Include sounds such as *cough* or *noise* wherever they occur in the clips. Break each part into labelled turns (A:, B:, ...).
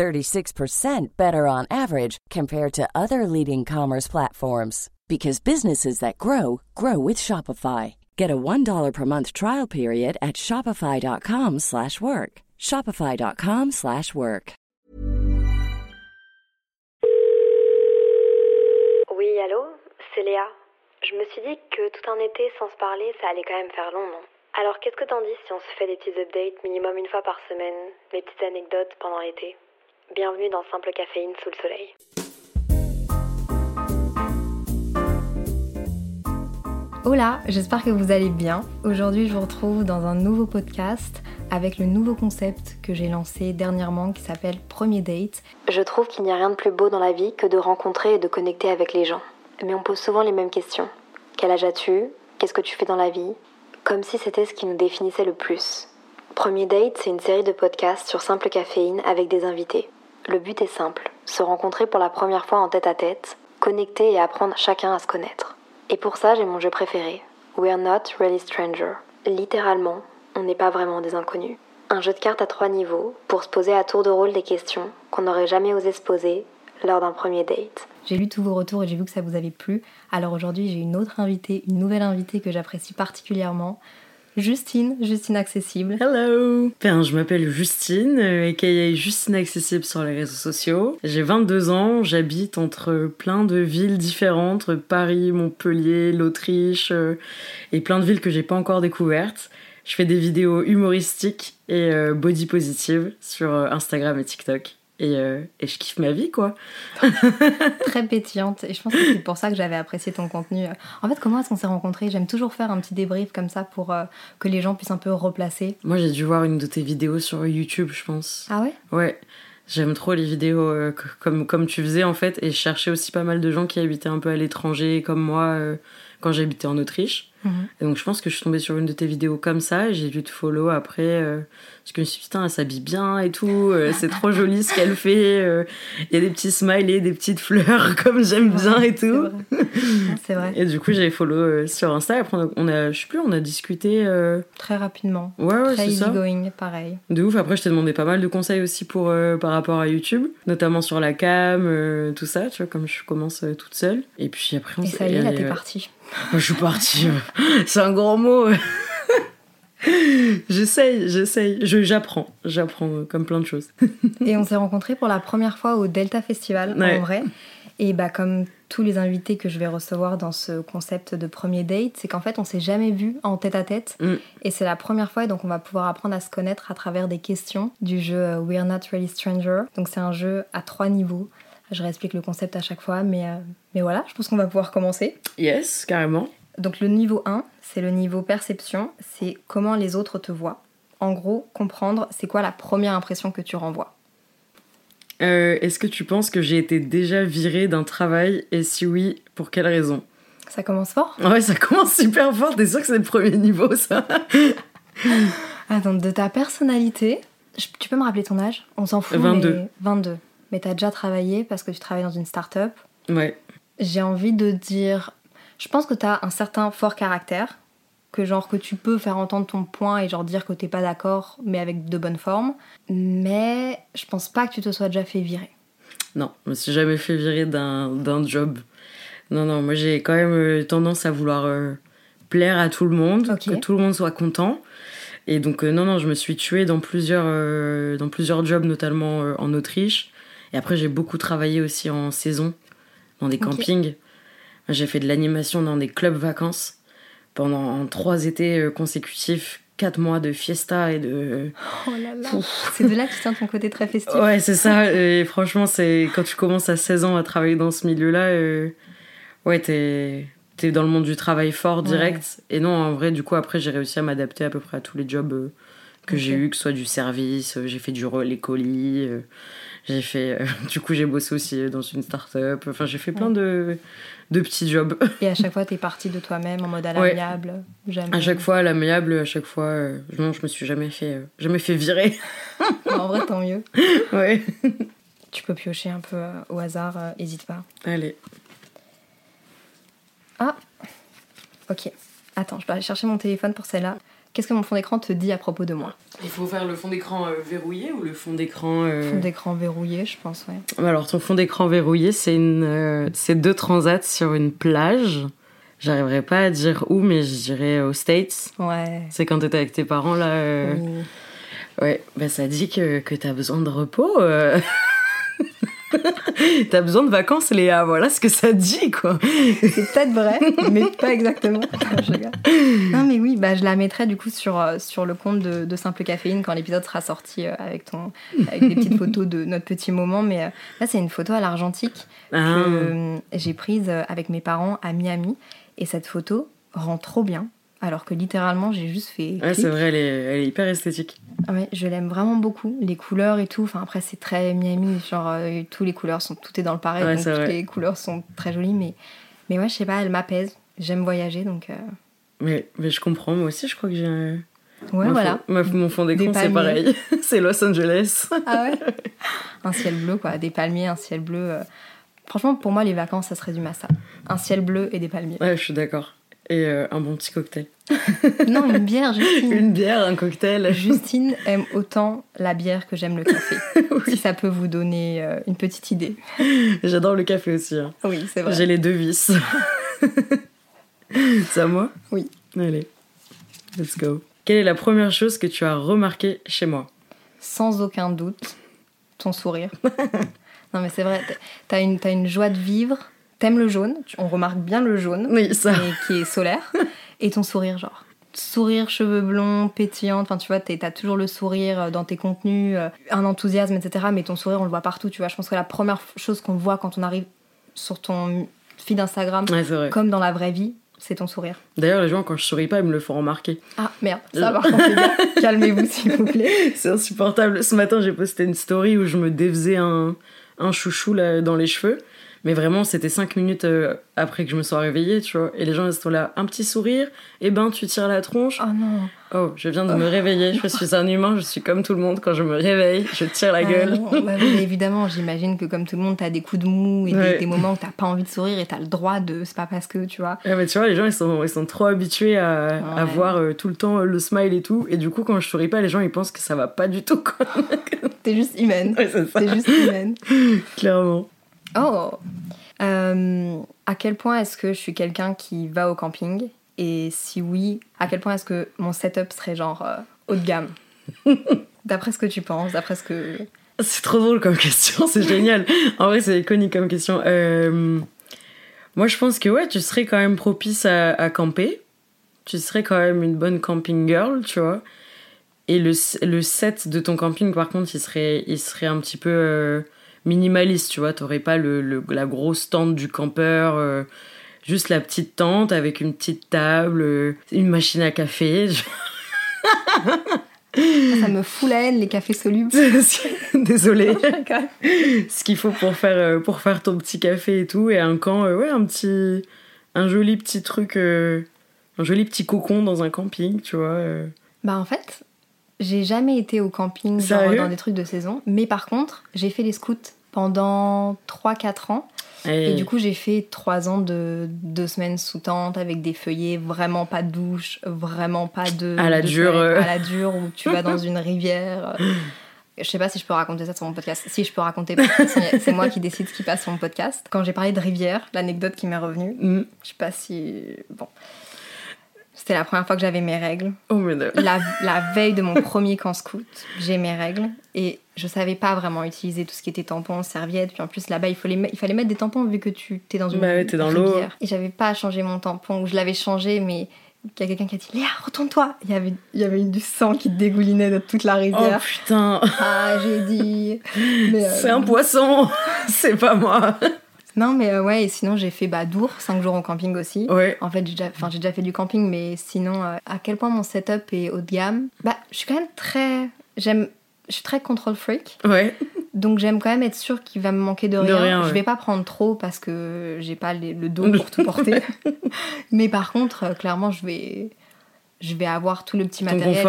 A: 36% better on average compared to other leading commerce platforms because businesses that grow grow with Shopify. Get a $1 per month trial period at shopify.com/work. shopify.com/work.
B: Oui, allô C'est Léa. Je me suis dit que tout un été sans se parler, ça allait quand même faire long, non? Alors qu'est-ce que t'en dis si on se fait des petits updates minimum une fois par semaine, des petites anecdotes pendant l'été? Bienvenue dans Simple Caféine sous le soleil.
C: Hola, j'espère que vous allez bien. Aujourd'hui, je vous retrouve dans un nouveau podcast avec le nouveau concept que j'ai lancé dernièrement qui s'appelle Premier Date.
B: Je trouve qu'il n'y a rien de plus beau dans la vie que de rencontrer et de connecter avec les gens. Mais on pose souvent les mêmes questions. Quel âge as-tu? Qu'est-ce que tu fais dans la vie? Comme si c'était ce qui nous définissait le plus. Premier Date, c'est une série de podcasts sur simple caféine avec des invités. Le but est simple, se rencontrer pour la première fois en tête à tête, connecter et apprendre chacun à se connaître. Et pour ça, j'ai mon jeu préféré, We're Not Really Stranger. Littéralement, on n'est pas vraiment des inconnus. Un jeu de cartes à trois niveaux pour se poser à tour de rôle des questions qu'on n'aurait jamais osé se poser lors d'un premier date.
C: J'ai lu tous vos retours et j'ai vu que ça vous avait plu. Alors aujourd'hui, j'ai une autre invitée, une nouvelle invitée que j'apprécie particulièrement. Justine, Justine Accessible.
D: Hello ben, Je m'appelle Justine, euh, aka Justine Accessible sur les réseaux sociaux. J'ai 22 ans, j'habite entre plein de villes différentes, Paris, Montpellier, l'Autriche, euh, et plein de villes que j'ai pas encore découvertes. Je fais des vidéos humoristiques et euh, body positive sur Instagram et TikTok. Euh, et, je kiffe ma vie, quoi. *laughs*
C: Très pétillante. Et je pense que c'est pour ça que j'avais apprécié ton contenu. En fait, comment est-ce qu'on s'est rencontrés? J'aime toujours faire un petit débrief comme ça pour euh, que les gens puissent un peu replacer.
D: Moi, j'ai dû voir une de tes vidéos sur YouTube, je pense.
C: Ah ouais?
D: Ouais. J'aime trop les vidéos euh, comme, comme tu faisais, en fait. Et je cherchais aussi pas mal de gens qui habitaient un peu à l'étranger, comme moi, quand j'habitais en Autriche. Et donc, je pense que je suis tombée sur une de tes vidéos comme ça. J'ai dû te follow après parce que je me suis dit, putain, elle s'habille bien et tout, euh, *laughs* c'est trop joli ce qu'elle fait. Euh, il y a des petits smileys, des petites fleurs, *laughs* comme j'aime bien et tout.
C: C'est vrai.
D: Et du coup, j'avais follow euh, sur Insta. Après, on a, je sais plus, on a discuté.
C: Très rapidement.
D: Ouais, ouais,
C: Très
D: easy
C: going, pareil.
D: De ouf. Après, je t'ai demandé pas mal de conseils aussi pour, par rapport à YouTube, notamment sur la cam, tout ça, tu vois, comme je commence toute seule. Et puis après, on
C: Et ça y est, là, t'es partie. *laughs*
D: je suis partie. C'est un grand mot. *laughs* j'essaye, j'essaye. j'apprends, j'apprends comme plein de choses. *laughs*
C: et on s'est rencontrés pour la première fois au Delta Festival, en vrai. Et bah, comme tous les invités que je vais recevoir dans ce concept de premier date, c'est qu'en fait, on s'est jamais vu en tête à tête. Mm. Et c'est la première fois, et donc on va pouvoir apprendre à se connaître à travers des questions du jeu euh, We're Not Really Stranger. Donc c'est un jeu à trois niveaux. Je réexplique le concept à chaque fois, mais, euh, mais voilà, je pense qu'on va pouvoir commencer.
D: Yes, carrément.
C: Donc le niveau 1, c'est le niveau perception, c'est comment les autres te voient. En gros, comprendre c'est quoi la première impression que tu renvoies.
D: Euh, est-ce que tu penses que j'ai été déjà virée d'un travail? Et si oui, pour quelle raison?
C: Ça commence fort?
D: Ouais, ça commence super fort, t'es sûr que c'est le premier niveau ça? *laughs*
C: Attends, de ta personnalité, tu peux me rappeler ton âge? On s'en fout.
D: 22.
C: Mais 22. Mais t'as déjà travaillé parce que tu travailles dans une start-up.
D: Ouais.
C: J'ai envie de dire je pense que tu as un certain fort caractère, que genre que tu peux faire entendre ton point et genre dire que t'es pas d'accord, mais avec de bonnes formes. Mais je pense pas que tu te sois déjà fait virer.
D: Non, je me suis jamais fait virer d'un job. Non, non, moi j'ai quand même euh, tendance à vouloir euh, plaire à tout le monde, que tout le monde soit content. Et donc, euh, non, non, je me suis tuée dans plusieurs, dans plusieurs jobs, notamment en Autriche. Et après, j'ai beaucoup travaillé aussi en saison, dans des campings. J'ai fait de l'animation dans des clubs vacances pendant trois étés euh, consécutifs, quatre mois de fiesta et de.
C: Oh là là C'est de là que tu tiens ton côté très festif.
D: Ouais, c'est ça. Et franchement, c'est quand tu commences à 16 ans à travailler dans ce milieu-là, euh, ouais, t'es es dans le monde du travail fort direct. Et non, en vrai, du coup, après, j'ai réussi à m'adapter à peu près à tous les jobs euh, que j'ai eu, que ce soit du service, j'ai fait du les colis, J'ai fait, *laughs* du coup, j'ai bossé aussi dans une start-up. Enfin, j'ai fait plein de, de petits jobs. *laughs*
C: Et à chaque fois, t'es partie de toi-même en mode à l'amiable
D: jamais... À chaque fois, à l'amiable, à chaque fois. Euh, non, je me suis jamais fait, jamais fait virer. *laughs*
C: en vrai, tant mieux. *laughs*
D: Ouais.
C: Tu peux piocher un peu au hasard, hésite pas.
D: Allez.
C: Ah Ok. Attends, je vais aller chercher mon téléphone pour celle-là. Qu'est-ce que mon fond d'écran te dit à propos de moi
D: Il faut faire le fond d'écran euh, verrouillé ou le fond d'écran. Euh,
C: fond d'écran verrouillé, je pense, ouais.
D: Alors, ton fond d'écran verrouillé, c'est une, euh, c'est deux transats sur une plage. J'arriverai pas à dire où, mais je dirais aux States.
C: Ouais.
D: C'est quand t'étais avec tes parents, là. Ouais, bah ça dit que, que t'as besoin de repos. *laughs* *laughs* T'as besoin de vacances, Léa. Voilà ce que ça dit, quoi.
C: C'est peut-être vrai, mais pas exactement. *laughs* non, mais oui, bah, je la mettrai du coup sur, euh, sur le compte de, Simple Caféine quand l'épisode sera sorti euh, avec, ton, avec des petites photos de notre petit moment. Mais euh, là, c'est une photo à l'argentique ah. que j'ai prise avec mes parents à Miami. Et cette photo rend trop bien alors que littéralement j'ai juste fait.
D: Ouais, c'est vrai, elle est, hyper esthétique.
C: Ouais, je l'aime vraiment beaucoup. Les couleurs et tout. Enfin, après, c'est très Miami. Genre, euh, tous les couleurs sont. Tout est dans le pareil. donc, toutes les couleurs sont très jolies. Mais, mais ouais, je sais pas, elle m'apaise. J'aime voyager donc. Euh.
D: Mais, mais je comprends. Moi aussi, je crois que j'ai.
C: Ouais, voilà.
D: mon fond d'écran, c'est pareil. *laughs* c'est Los Angeles.
C: ah ouais Un ciel bleu, quoi. Des palmiers, un ciel bleu. Euh. Franchement, pour moi, les vacances, ça se résume à ça. Un ciel bleu et des palmiers.
D: Ouais, je suis d'accord et euh, un bon petit cocktail. *laughs*
C: non, une bière, Justine.
D: Une bière, un cocktail.
C: Justine aime autant la bière que j'aime le café. *laughs* oui. Si ça peut vous donner euh, une petite idée.
D: J'adore le café aussi. Hein.
C: Oui, c'est vrai.
D: J'ai les deux vices. *laughs* c'est à moi?
C: Oui.
D: Allez, let's go. Quelle est la première chose que tu as remarqué chez moi?
C: Sans aucun doute, ton sourire. non, mais c'est vrai, t'as une, as une joie de vivre t'aimes le jaune, on remarque bien le jaune,
D: oui, ça.
C: qui est solaire, *laughs* et ton sourire, genre. Sourire, cheveux blonds, pétillant, enfin tu vois, t'as toujours le sourire euh, dans tes contenus, euh, un enthousiasme, etc. Mais ton sourire, on le voit partout, tu vois. Je pense que la première chose qu'on voit quand on arrive sur ton feed Instagram, comme dans la vraie vie, c'est ton sourire.
D: D'ailleurs, les gens, quand je souris pas, ils me le font remarquer.
C: Ah merde, ça va, *laughs* calmez-vous s'il vous plaît. *laughs*
D: C'est insupportable. Ce matin, j'ai posté une story où je me défaisais un, un chouchou là, dans les cheveux. Mais vraiment, c'était cinq minutes euh, après que je me sois réveillée, tu vois. Et les gens, ils sont là, un petit sourire, et eh ben tu tires la tronche.
C: Oh non.
D: Oh, je viens de me réveiller, je suis un humain, je suis comme tout le monde. Quand je me réveille, je tire la ah gueule.
C: bah évidemment, j'imagine que comme tout le monde, t'as des coups de mou et des, moments où t'as pas envie de sourire et t'as le droit de. C'est pas parce que, tu vois.
D: Ouais, mais tu vois, les gens, ils sont, ils sont trop habitués à, à voir euh, tout le temps euh, le smile et tout. Et du coup, quand je souris pas, les gens, ils pensent que ça va pas du tout. *laughs*
C: T'es juste humaine.
D: Ouais, c'est
C: T'es juste humaine. *laughs*
D: Clairement.
C: Oh euh, À quel point est-ce que je suis quelqu'un qui va au camping Et si oui, à quel point est-ce que mon setup serait genre euh, haut de gamme *laughs* D'après ce que tu penses, d'après ce que...
D: C'est trop drôle comme question, c'est génial. En vrai, c'est iconique comme question. Euh, moi, je pense que ouais, tu serais quand même propice à, camper. Tu serais quand même une bonne camping girl, tu vois. Et le, le set de ton camping, par contre, il serait, il serait un petit peu minimaliste, tu vois. T'aurais pas le, la grosse tente du campeur, euh, juste la petite tente avec une petite table, euh, une machine à café.
C: Ça me fout la haine, les cafés solubles. *laughs*
D: Désolée. Ce qu'il faut pour faire, euh, pour faire ton petit café et tout. Et un camp, ouais, un petit. Un joli petit truc. un joli petit cocon dans un camping, tu vois.
C: Bah, en fait, j'ai jamais été au camping, genre dans des trucs de saison. Mais par contre, j'ai fait les scouts pendant 3-4 ans. Et... du coup, j'ai fait 3 ans de 2 semaines sous tente avec des feuillets, vraiment pas de douche, vraiment pas de.
D: À la dure.
C: À la dure, où tu vas dans *laughs* une rivière. Je sais pas si je peux raconter ça sur mon podcast. Si je peux raconter, *laughs* c'est moi qui décide ce qui passe sur mon podcast. Quand j'ai parlé de rivière, l'anecdote qui m'est revenue, mm. je sais pas si. Bon. C'était la première fois que j'avais mes règles.
D: Oh, mais
C: la, la, veille de mon premier camp scout, j'ai mes règles. Et je savais pas vraiment utiliser tout ce qui était tampons, serviettes. Puis en plus, là-bas, il, fallait, il fallait mettre des tampons vu que tu t'es dans une
D: bah t'es dans l'eau.
C: Et j'avais pas changé mon tampon. Ou je l'avais changé, mais il y a quelqu'un qui a dit Léa, retourne-toi Il y avait, il y avait du sang qui dégoulinait de toute la rivière.
D: Oh putain
C: Ah, j'ai dit. *laughs*
D: C'est un poisson *laughs* C'est pas moi
C: non, mais euh, ouais, et sinon j'ai fait bah, Dour, 5 jours en camping aussi.
D: Ouais.
C: En fait, j'ai déjà, j'ai déjà fait du camping, mais sinon, euh, à quel point mon setup est haut de gamme? Bah, je suis quand même très. J'aime. Je suis très control freak.
D: Ouais. *laughs*
C: Donc j'aime quand même être sûre qu'il va me manquer de rien. Je vais pas prendre trop parce que j'ai pas le dos pour tout porter. *laughs* *laughs* Mais par contre, euh, clairement, je vais je vais avoir tout le petit matériel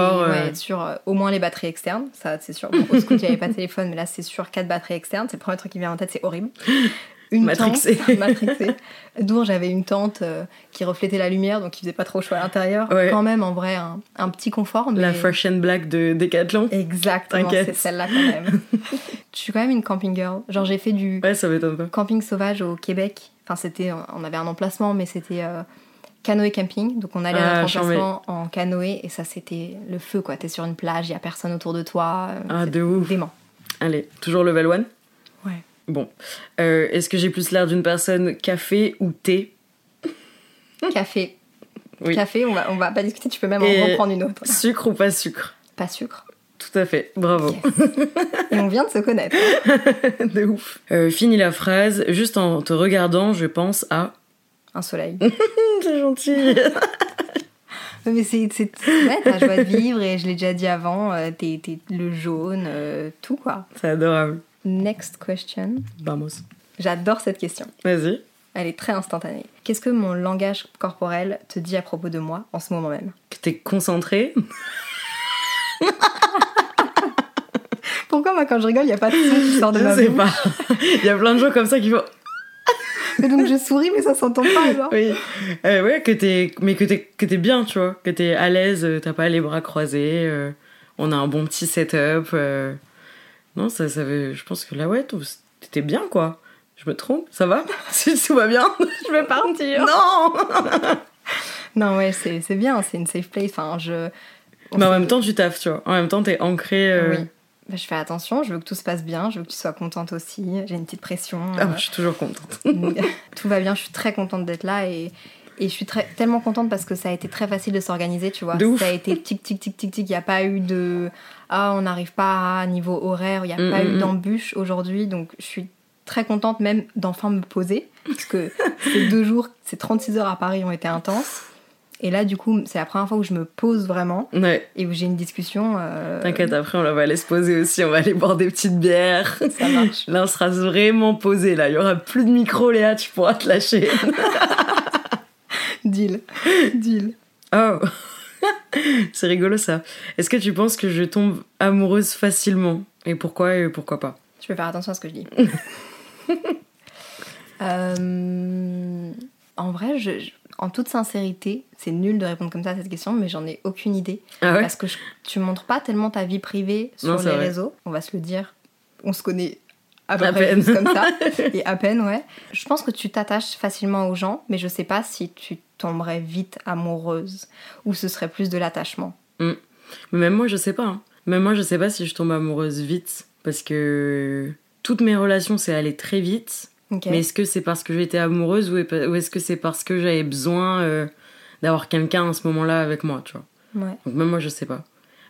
C: et, sur euh, au moins les batteries externes ça c'est sûr bon, au scout il n'y avait pas de téléphone mais là c'est sûr quatre batteries externes c'est le premier truc qui vient en tête c'est horrible
D: une matrixée.
C: tente *laughs* matrixée. D'où j'avais une tente euh, qui reflétait la lumière, donc il faisait pas trop chaud à l'intérieur. Quand même, en vrai, un, petit confort.
D: La Fresh and Black de Decathlon.
C: Exactement, c'est celle-là quand même. *laughs* je suis quand même une camping girl. Genre j'ai fait du
D: ouais, ça pas.
C: camping sauvage au Québec. Enfin, c'était, on avait un emplacement, mais c'était euh, canoë camping. Donc on allait à notre ah, emplacement en canoë et ça c'était le feu quoi. T'es sur une plage, il y a personne autour de toi.
D: Euh, ah de ouf.
C: Dément.
D: Allez, toujours level 1
C: Ouais.
D: Bon. Euh, est-ce que j'ai plus l'air d'une personne café ou thé?
C: Café. Oui. Café, on va, on va pas discuter, tu peux même en reprendre une autre.
D: Sucre ou pas sucre?
C: Pas sucre.
D: Tout à fait, bravo.
C: Et on vient de se connaître. *laughs*
D: de ouf. Euh, fini la phrase, juste en te regardant, je pense à...
C: Un soleil. *laughs*
D: c'est gentil. *laughs*
C: Mais c'est ouais, ta joie de vivre et je l'ai déjà dit avant, euh, t'es le jaune, tout quoi.
D: C'est adorable.
C: Next question.
D: Vamos.
C: J'adore cette question.
D: Vas-y.
C: Elle est très instantanée. Qu'est-ce que mon langage corporel te dit à propos de moi en ce moment même?
D: Que t'es concentré *laughs*
C: Pourquoi moi quand je rigole, il n'y a pas de son qui sort de je ma bouche?
D: sais pas. Il y a plein de gens comme ça qui font... *laughs*
C: donc je souris mais ça s'entend pas genre.
D: Oui. Euh, ouais, que t'es mais que t'es que es bien, tu vois, que t'es à l'aise, euh, t'as pas les bras croisés, euh, on a un bon petit setup. Euh, non, ça, ça veut... je pense que là, ouais, t'étais bien, quoi. Je me trompe Ça va? *laughs* Si tout va bien, *laughs*
C: je vais partir.
D: Non *laughs*
C: Non, ouais, c'est bien, c'est une safe place. Enfin, je...
D: Mais en même temps, tu taffes, tu vois. En même temps, t'es ancré. Euh, oui.
C: Bah, je fais attention, je veux que tout se passe bien, je veux que tu sois contente aussi. J'ai une petite pression.
D: Ah, je suis toujours contente.
C: tout va bien, je suis très contente d'être là et et je suis très, tellement contente parce que ça a été très facile de s'organiser, tu vois. ça a été tic, tic, tic, tic, tic. Il n'y a pas eu de. Ah, on n'arrive pas à niveau horaire. Il n'y a mm, pas eu mm, mm. d'embûche aujourd'hui. Donc, je suis très contente même d'enfin me poser. Parce que *laughs* ces deux jours, ces 36 heures à Paris ont été intenses. Et là, du coup, c'est la première fois où je me pose vraiment
D: ouais.
C: et où j'ai une discussion. Euh,
D: T'inquiète, après, on va aller se poser aussi. On va aller boire des petites bières.
C: Ça marche.
D: Là, on sera vraiment posé. Là, il y aura plus de micro, Léa. Tu pourras te lâcher. *laughs*
C: Deal. Deal.
D: Oh *laughs* C'est rigolo ça. Est-ce que tu penses que je tombe amoureuse facilement? Et pourquoi et pourquoi pas?
C: Je vais faire attention à ce que je dis. *laughs* Euh, en vrai, je, en toute sincérité, c'est nul de répondre comme ça à cette question, mais j'en ai aucune idée.
D: Ah
C: parce que tu montres pas tellement ta vie privée sur les réseaux, on va se le dire. On se connaît à peu près comme ça. *laughs* Et à peine, ouais. Je pense que tu t'attaches facilement aux gens, mais je sais pas si tu tomberais vite amoureuse ou ce serait plus de l'attachement.
D: Mm. Mais même moi, je sais pas. Hein. Même moi, je sais pas si je tombe amoureuse vite parce que toutes mes relations, c'est allé très vite. Mais est-ce que c'est parce que j'étais amoureuse ou est-ce que c'est parce que j'avais besoin euh, d'avoir quelqu'un à ce moment-là avec moi, tu
C: vois? Ouais.
D: Donc même moi, je sais pas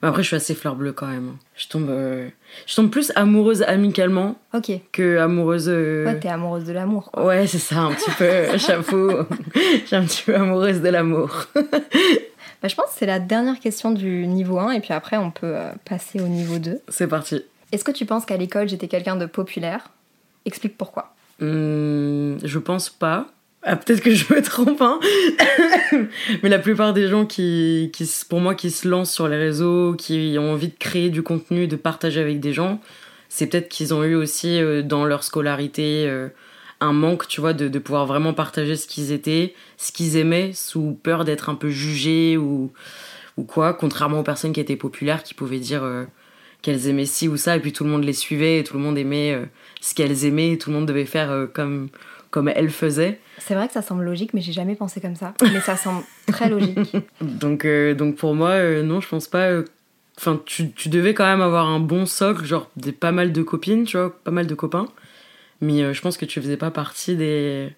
D: après, je suis assez fleur bleue quand même. Je tombe, euh, je tombe plus amoureuse amicalement
C: ok
D: que amoureuse. Euh,
C: ouais, t'es amoureuse de l'amour.
D: Ouais, c'est ça, un petit peu. *laughs* chapeau. J'ai un petit peu amoureuse de l'amour. *laughs*
C: bah, je pense que c'est la dernière question du niveau 1 et puis après, on peut euh, passer au niveau 2.
D: C'est parti.
C: Est-ce que tu penses qu'à l'école, j'étais quelqu'un de populaire? Explique pourquoi.
D: Hum, je pense pas. Ah, peut-être que je me trompe, hein. *laughs* mais la plupart des gens qui, pour moi, qui se lancent sur les réseaux, qui ont envie de créer du contenu, de partager avec des gens, c'est peut-être qu'ils ont eu aussi euh, dans leur scolarité euh, un manque, tu vois, de, pouvoir vraiment partager ce qu'ils étaient, ce qu'ils aimaient, sous peur d'être un peu jugés ou, ou quoi, contrairement aux personnes qui étaient populaires, qui pouvaient dire euh, qu'elles aimaient ci ou ça, et puis tout le monde les suivait, et tout le monde aimait ce qu'elles aimaient, et tout le monde devait faire comme comme elle faisait.
C: C'est vrai que ça semble logique, mais j'ai jamais pensé comme ça. Mais ça semble très logique. *laughs*
D: donc, euh, donc pour moi, euh, non, je pense pas. Euh, enfin, tu, tu, devais quand même avoir un bon socle, genre des, pas mal de copines, tu vois, pas mal de copains. Mais je pense que tu faisais pas partie des.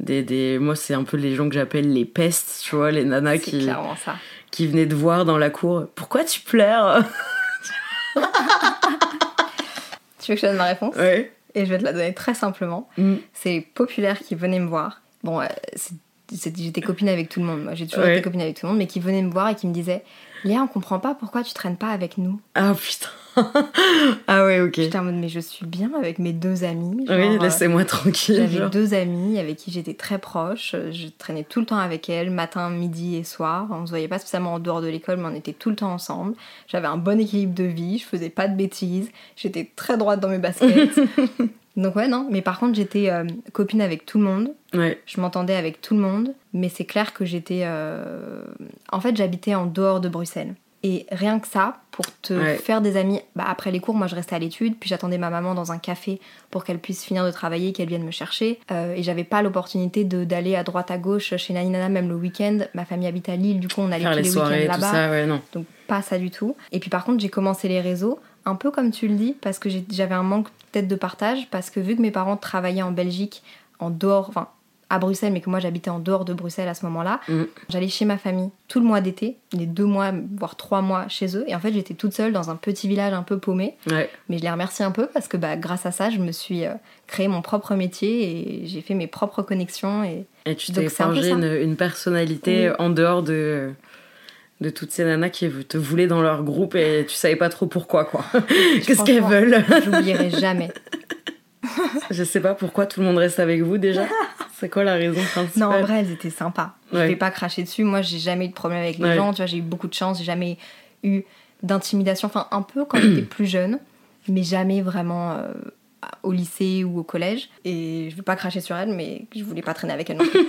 D: Des, des... Moi, c'est un peu les gens que j'appelle les pestes, tu vois, les nanas qui,
C: ça.
D: qui venaient te voir dans la cour. Pourquoi tu pleures? *laughs*
C: Tu veux que je donne ma réponse?
D: Ouais
C: et je vais te la donner très simplement. Mm. C'est Populaire qui venait me voir. Bon, euh, j'étais copine avec tout le monde. Moi, j'ai toujours été copine avec tout le monde, mais qui venait me voir et qui me disait Léa, on comprend pas pourquoi tu traînes pas avec nous.
D: Ah putain. *laughs* ah ouais, ok.
C: J'étais en mode, mais je suis bien avec mes deux amis.
D: oui, laissez-moi tranquille.
C: J'avais deux amis avec qui j'étais très proche. Je traînais tout le temps avec elles, matin, midi et soir. On se voyait pas spécialement en dehors de l'école, mais on était tout le temps ensemble. J'avais un bon équilibre de vie, je faisais pas de bêtises. J'étais très droite dans mes baskets. *laughs* Donc ouais, non. Mais par contre, j'étais euh, copine avec tout le monde.
D: Ouais.
C: Je m'entendais avec tout le monde. Mais c'est clair que j'étais... Euh, en fait, j'habitais en dehors de Bruxelles. Et rien que ça, pour te faire des amis, bah après les cours, moi je restais à l'étude, puis j'attendais ma maman dans un café pour qu'elle puisse finir de travailler, qu'elle vienne me chercher. Euh, et j'avais pas l'opportunité d'aller à droite à gauche chez Nani Nana, même le week-end. Ma famille habite à Lille, du coup on allait tous les, week-ends là-bas.
D: Ouais,
C: Donc pas ça du tout. Et puis par contre, j'ai commencé les réseaux, un peu comme tu le dis, parce que j'avais un manque peut-être de partage, parce que vu que mes parents travaillaient en Belgique, en dehors, enfin à Bruxelles, mais que moi j'habitais en dehors de Bruxelles à ce moment-là. Mm. J'allais chez ma famille tout le mois d'été, les deux mois, voire trois mois chez eux. Et en fait, j'étais toute seule dans un petit village un peu paumé. Mais je les remercie un peu parce que bah, grâce à ça, je me suis euh, créé mon propre métier et j'ai fait mes propres connexions. Et,
D: et tu t'es forgé une, personnalité en dehors de de toutes ces nanas qui te voulaient dans leur groupe et tu savais pas trop pourquoi quoi. *laughs* Qu'est-ce qu'elles veulent? *laughs*
C: J'oublierai jamais. *laughs*
D: je sais pas pourquoi tout le monde reste avec vous déjà. C'est quoi la raison principale?
C: Non, en vrai, elles étaient sympas. Je vais pas cracher dessus. Moi, j'ai jamais eu de problème avec les gens. Tu vois, j'ai eu beaucoup de chance. J'ai jamais eu d'intimidation. Enfin, un peu quand j'étais *clears throat* plus jeune, mais jamais vraiment euh, au lycée ou au collège. Et je vais pas cracher sur elles, mais je voulais pas traîner avec elles non plus.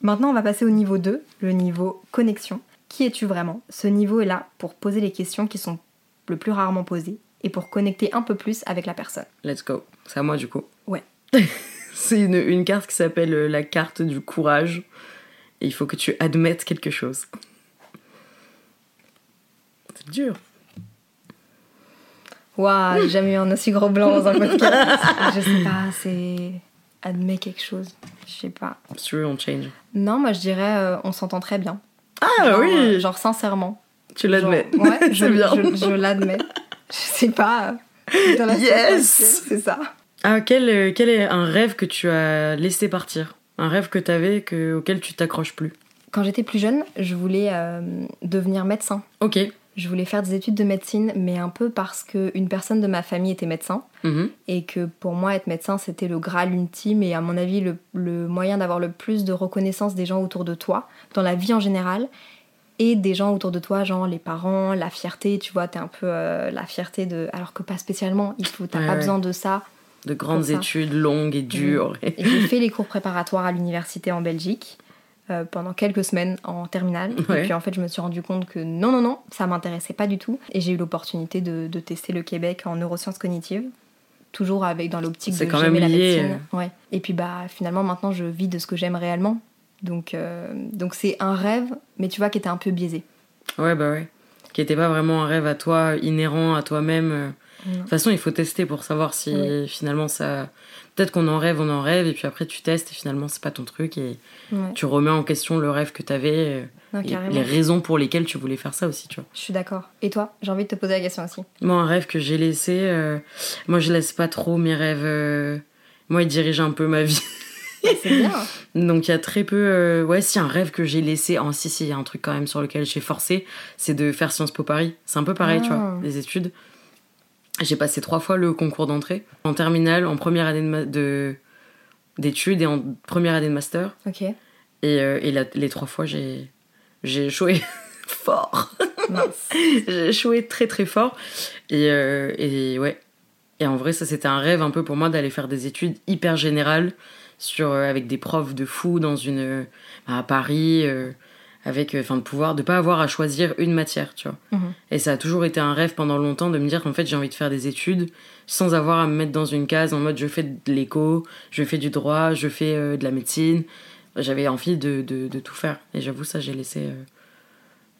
C: Maintenant, on va passer au niveau 2, le niveau connexion. Qui es-tu vraiment? Ce niveau est là pour poser les questions qui sont le plus rarement posées et pour connecter un peu plus avec la personne.
D: Let's go. C'est à moi du coup.
C: Ouais. *laughs*
D: C'est une, une, carte qui s'appelle euh, la carte du courage. Et il faut que tu admettes quelque chose. C'est dur.
C: Waouh, *laughs* j'ai jamais eu un aussi gros blanc dans un podcast. je sais pas, c'est. Admets quelque chose. Je sais pas.
D: Si tu veux, on change.
C: Non, moi je dirais euh, on s'entend très bien.
D: Ah oui
C: euh, Genre sincèrement.
D: Tu l'admets.
C: Ouais, *laughs* je, je, je l'admets. Je sais pas.
D: Dans la yes
C: C'est ça.
D: Ah, quel, quel est un rêve que tu as laissé partir? Un rêve que tu avais que, auquel tu t'accroches plus?
C: Quand j'étais plus jeune, je voulais euh, devenir médecin.
D: Ok.
C: Je voulais faire des études de médecine, mais un peu parce qu'une personne de ma famille était médecin.
D: Mhm.
C: Et que pour moi, être médecin, c'était le graal ultime et à mon avis, le, le moyen d'avoir le plus de reconnaissance des gens autour de toi, dans la vie en général et des gens autour de toi, genre les parents, la fierté, tu vois, t'es un peu euh, la fierté de. Alors que pas spécialement, il faut, t'as pas besoin de ça
D: de grandes études longues et dures.
C: j'ai fait les cours préparatoires à l'université en Belgique euh, pendant quelques semaines en terminale. Et puis en fait, je me suis rendu compte que non, non, non, ça m'intéressait pas du tout. Et j'ai eu l'opportunité de, tester le Québec en neurosciences cognitives. Toujours avec dans l'optique de
D: quand même la médecine.
C: Euh. Ouais. Et puis bah finalement maintenant je vis de ce que j'aime réellement. Donc euh, donc c'est un rêve, mais tu vois qui était un peu biaisé.
D: Ouais bah ouais. Qui était pas vraiment un rêve à toi, inhérent à toi-même. De toute façon, il faut tester pour savoir si finalement ça. Peut-être qu'on en rêve, on en rêve, et puis après tu testes et finalement c'est pas ton truc et tu remets en question le rêve que tu avais, les raisons pour lesquelles tu voulais faire ça aussi, tu vois.
C: Je suis d'accord. Et toi J'ai envie de te poser la question aussi.
D: Moi, un rêve que j'ai laissé, euh, moi je laisse pas trop mes rêves. Euh, moi, ils dirigent un peu ma vie. *laughs*
C: c'est bien. *laughs*
D: Donc il y a très peu. Euh, ouais, si un rêve que j'ai laissé. en si, si, il y a un truc quand même sur lequel j'ai forcé, c'est de faire Sciences Po Paris. C'est un peu pareil, tu vois, les ah. études. J'ai passé trois fois le concours d'entrée, en terminale, en première année de d'études et en première année de master.
C: Ok.
D: Et, euh, et les trois fois, j'ai j'ai échoué *laughs* fort. *laughs* j'ai échoué très très fort. Et, euh, et ouais. Et en vrai, ça c'était un rêve un peu pour moi d'aller faire des études hyper générales sur, euh, avec des profs de fou dans une, à Paris avec enfin de pouvoir de pas avoir à choisir une matière tu vois.
C: Mhm.
D: et ça a toujours été un rêve pendant longtemps de me dire qu'en fait j'ai envie de faire des études sans avoir à me mettre dans une case en mode je fais de l'éco je fais du droit je fais euh, de la médecine. J'avais envie de, de, de, tout faire. Et j'avoue ça j'ai laissé euh,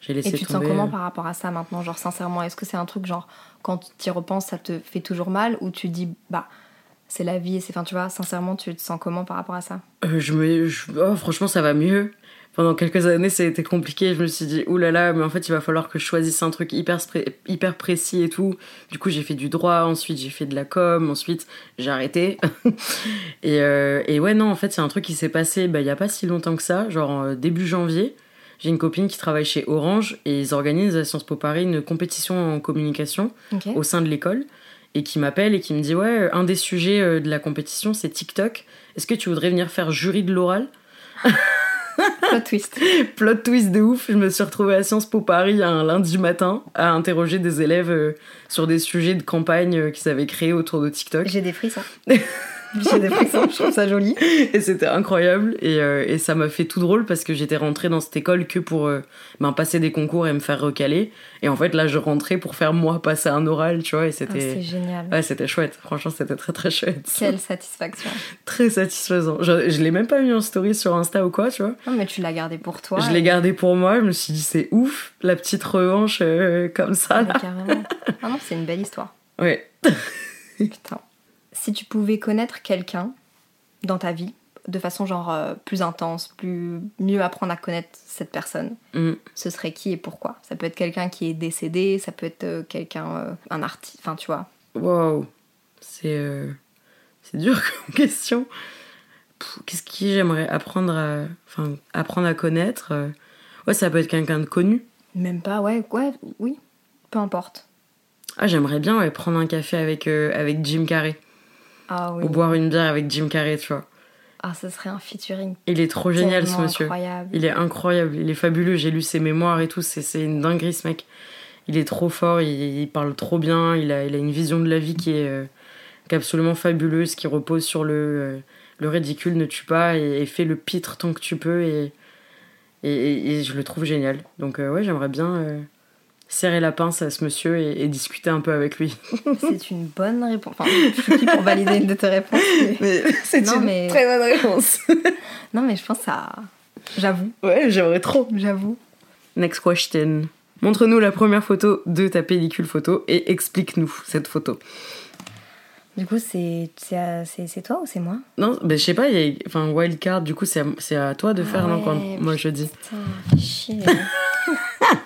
D: j'ai laissé
C: et tu te sens comment par rapport à ça maintenant? Genre sincèrement est-ce que c'est un truc genre quand tu y repenses ça te fait toujours mal? Ou tu dis bah c'est la vie et c'est enfin tu vois sincèrement tu te sens comment par rapport à ça?
D: Euh, je me oh, franchement ça va mieux pendant quelques années, ça a été compliqué. Je me suis dit, oulala, là là, mais en fait, il va falloir que je choisisse un truc hyper, hyper précis et tout. Du coup, j'ai fait du droit, ensuite, j'ai fait de la com, ensuite, j'ai arrêté. *laughs* et, euh, et, ouais, non, en fait, c'est un truc qui s'est passé bah, il n'y a pas si longtemps que ça, genre début janvier. J'ai une copine qui travaille chez Orange et ils organisent à Sciences Po Paris une compétition en communication au sein de l'école et qui m'appelle et qui me dit ouais un des sujets euh, de la compétition c'est TikTok. Est-ce que tu voudrais venir faire jury de l'oral? *laughs*
C: Plot twist. *laughs*
D: Plot twist de ouf. Je me suis retrouvée à Sciences Po Paris un lundi matin à interroger des élèves euh, sur des sujets de campagne euh, qu'ils avaient créés autour de TikTok.
C: J'ai des frissons. *laughs* J'ai des frissons, je trouve ça joli.
D: Et c'était incroyable. Et, euh, et ça m'a fait tout drôle parce que j'étais rentrée dans cette école que pour euh, ben, passer des concours et me faire recaler. Et en fait, là, je rentrais pour faire moi passer un oral, tu vois. Et c'était.
C: Ah, c'est génial.
D: Ouais, c'était chouette. Franchement, c'était très très chouette.
C: Quelle *laughs* satisfaction.
D: très satisfaisant. Je, je l'ai même pas mis en story sur Insta ou quoi, tu vois.
C: Non, mais tu l'as gardé pour toi.
D: Je l'ai gardé pour moi. Je me suis dit, c'est ouf, la petite revanche euh, comme ça. Là.
C: carrément. Ah non, c'est une belle histoire. *laughs*
D: Ouais.
C: Putain. Si tu pouvais connaître quelqu'un dans ta vie de façon genre euh, plus intense, plus mieux apprendre à connaître cette personne,
D: Mm.
C: ce serait qui et pourquoi? Ça peut être quelqu'un qui est décédé, ça peut être euh, quelqu'un, euh, un artiste, enfin tu vois.
D: Wow. C'est c'est dur *laughs* comme question. Qu'est-ce que j'aimerais apprendre à, enfin, apprendre à connaître. Ouais, ça peut être quelqu'un de connu.
C: Même pas, ouais, ouais, oui, peu importe.
D: Ah, j'aimerais bien ouais, prendre un café avec, avec Jim Carrey.
C: Ah oui.
D: Ou boire une bière avec Jim Carrey, tu vois.
C: Ah, ce serait un featuring.
D: Il est trop génial, ce monsieur.
C: Incroyable.
D: Il est incroyable, il est fabuleux. J'ai lu ses mémoires et tout. C'est c'est une dinguerie, ce mec. Il est trop fort, il, il parle trop bien. Il a, il a une vision de la vie qui est, euh, qui est absolument fabuleuse, qui repose sur le, euh, le ridicule ne tue pas et, et fais le pitre tant que tu peux. Et, et, et- et je le trouve génial. Donc, euh, ouais, j'aimerais bien euh, serrer la pince à ce monsieur et, et discuter un peu avec lui. *laughs*
C: C'est une bonne réponse. Enfin, je suis qui pour valider une de tes réponses. mais- *laughs*
D: c'est
C: mais-
D: très bonne réponse. *laughs*
C: Non, mais je pense à. J'avoue,
D: ouais, j'aimerais trop.
C: j'avoue.
D: Next question. Montre-nous la première photo de ta pellicule photo et explique-nous cette photo.
C: Du coup, c'est toi ou c'est moi?
D: Non, ben je sais pas, il y a, enfin wildcard, du coup c'est à, à toi de faire,
C: Ah
D: non, quand
C: ouais,
D: moi je dis.
C: Putain. *laughs*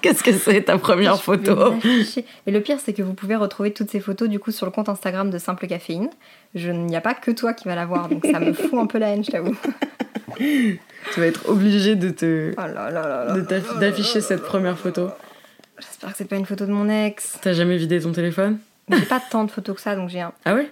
D: Qu'est-ce que c'est ta première photo?
C: Je lâcher. Et le pire, c'est que vous pouvez retrouver toutes ces photos du coup sur le compte Instagram de Simple Caféine. Je n'y a pas que toi qui va la voir, donc ça me *laughs* fout un peu la haine, je t'avoue. *laughs*
D: Tu vas être obligé de te
C: Oh
D: d'afficher cette première photo.
C: J'espère que c'est pas une photo de mon ex.
D: T'as jamais vidé ton téléphone?
C: Mais J'ai pas tant de photos que ça, donc j'ai un.
D: Ah ouais?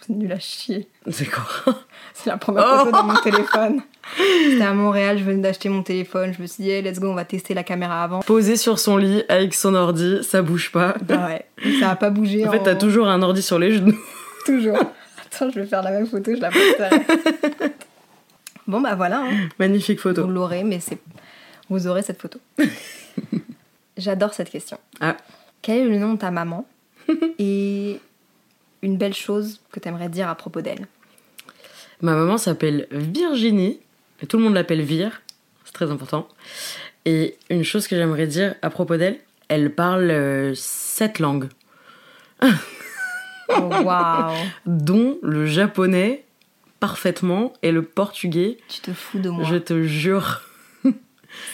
C: C'est nul à chier.
D: C'est quoi? *laughs*
C: C'est la première photo de mon téléphone. *laughs* C'était à Montréal, je venais d'acheter mon téléphone. Je me suis dit, hey, let's go, on va tester la caméra avant.
D: Posé sur son lit avec son ordi, ça bouge pas.
C: Bah ouais, ça a pas bougé.
D: En fait, t'as toujours un ordi sur les genoux. *laughs*
C: Toujours. Attends, je vais faire la même photo, je la posterai. bon, bah voilà, hein.
D: Magnifique
C: vous
D: photo.
C: l'aurez, mais c'est... vous aurez cette photo. J'adore cette question.
D: Ah.
C: Quel est le nom de ta maman *laughs* et une belle chose que t'aimerais dire à propos d'elle?
D: Ma maman s'appelle Virginie, et tout le monde l'appelle Vir, c'est très important. Et une chose que j'aimerais dire à propos d'elle, elle parle euh, sept langues,
C: Oh, waouh *laughs*
D: dont le japonais parfaitement et le portugais,
C: Tu te fous de moi.
D: je te jure.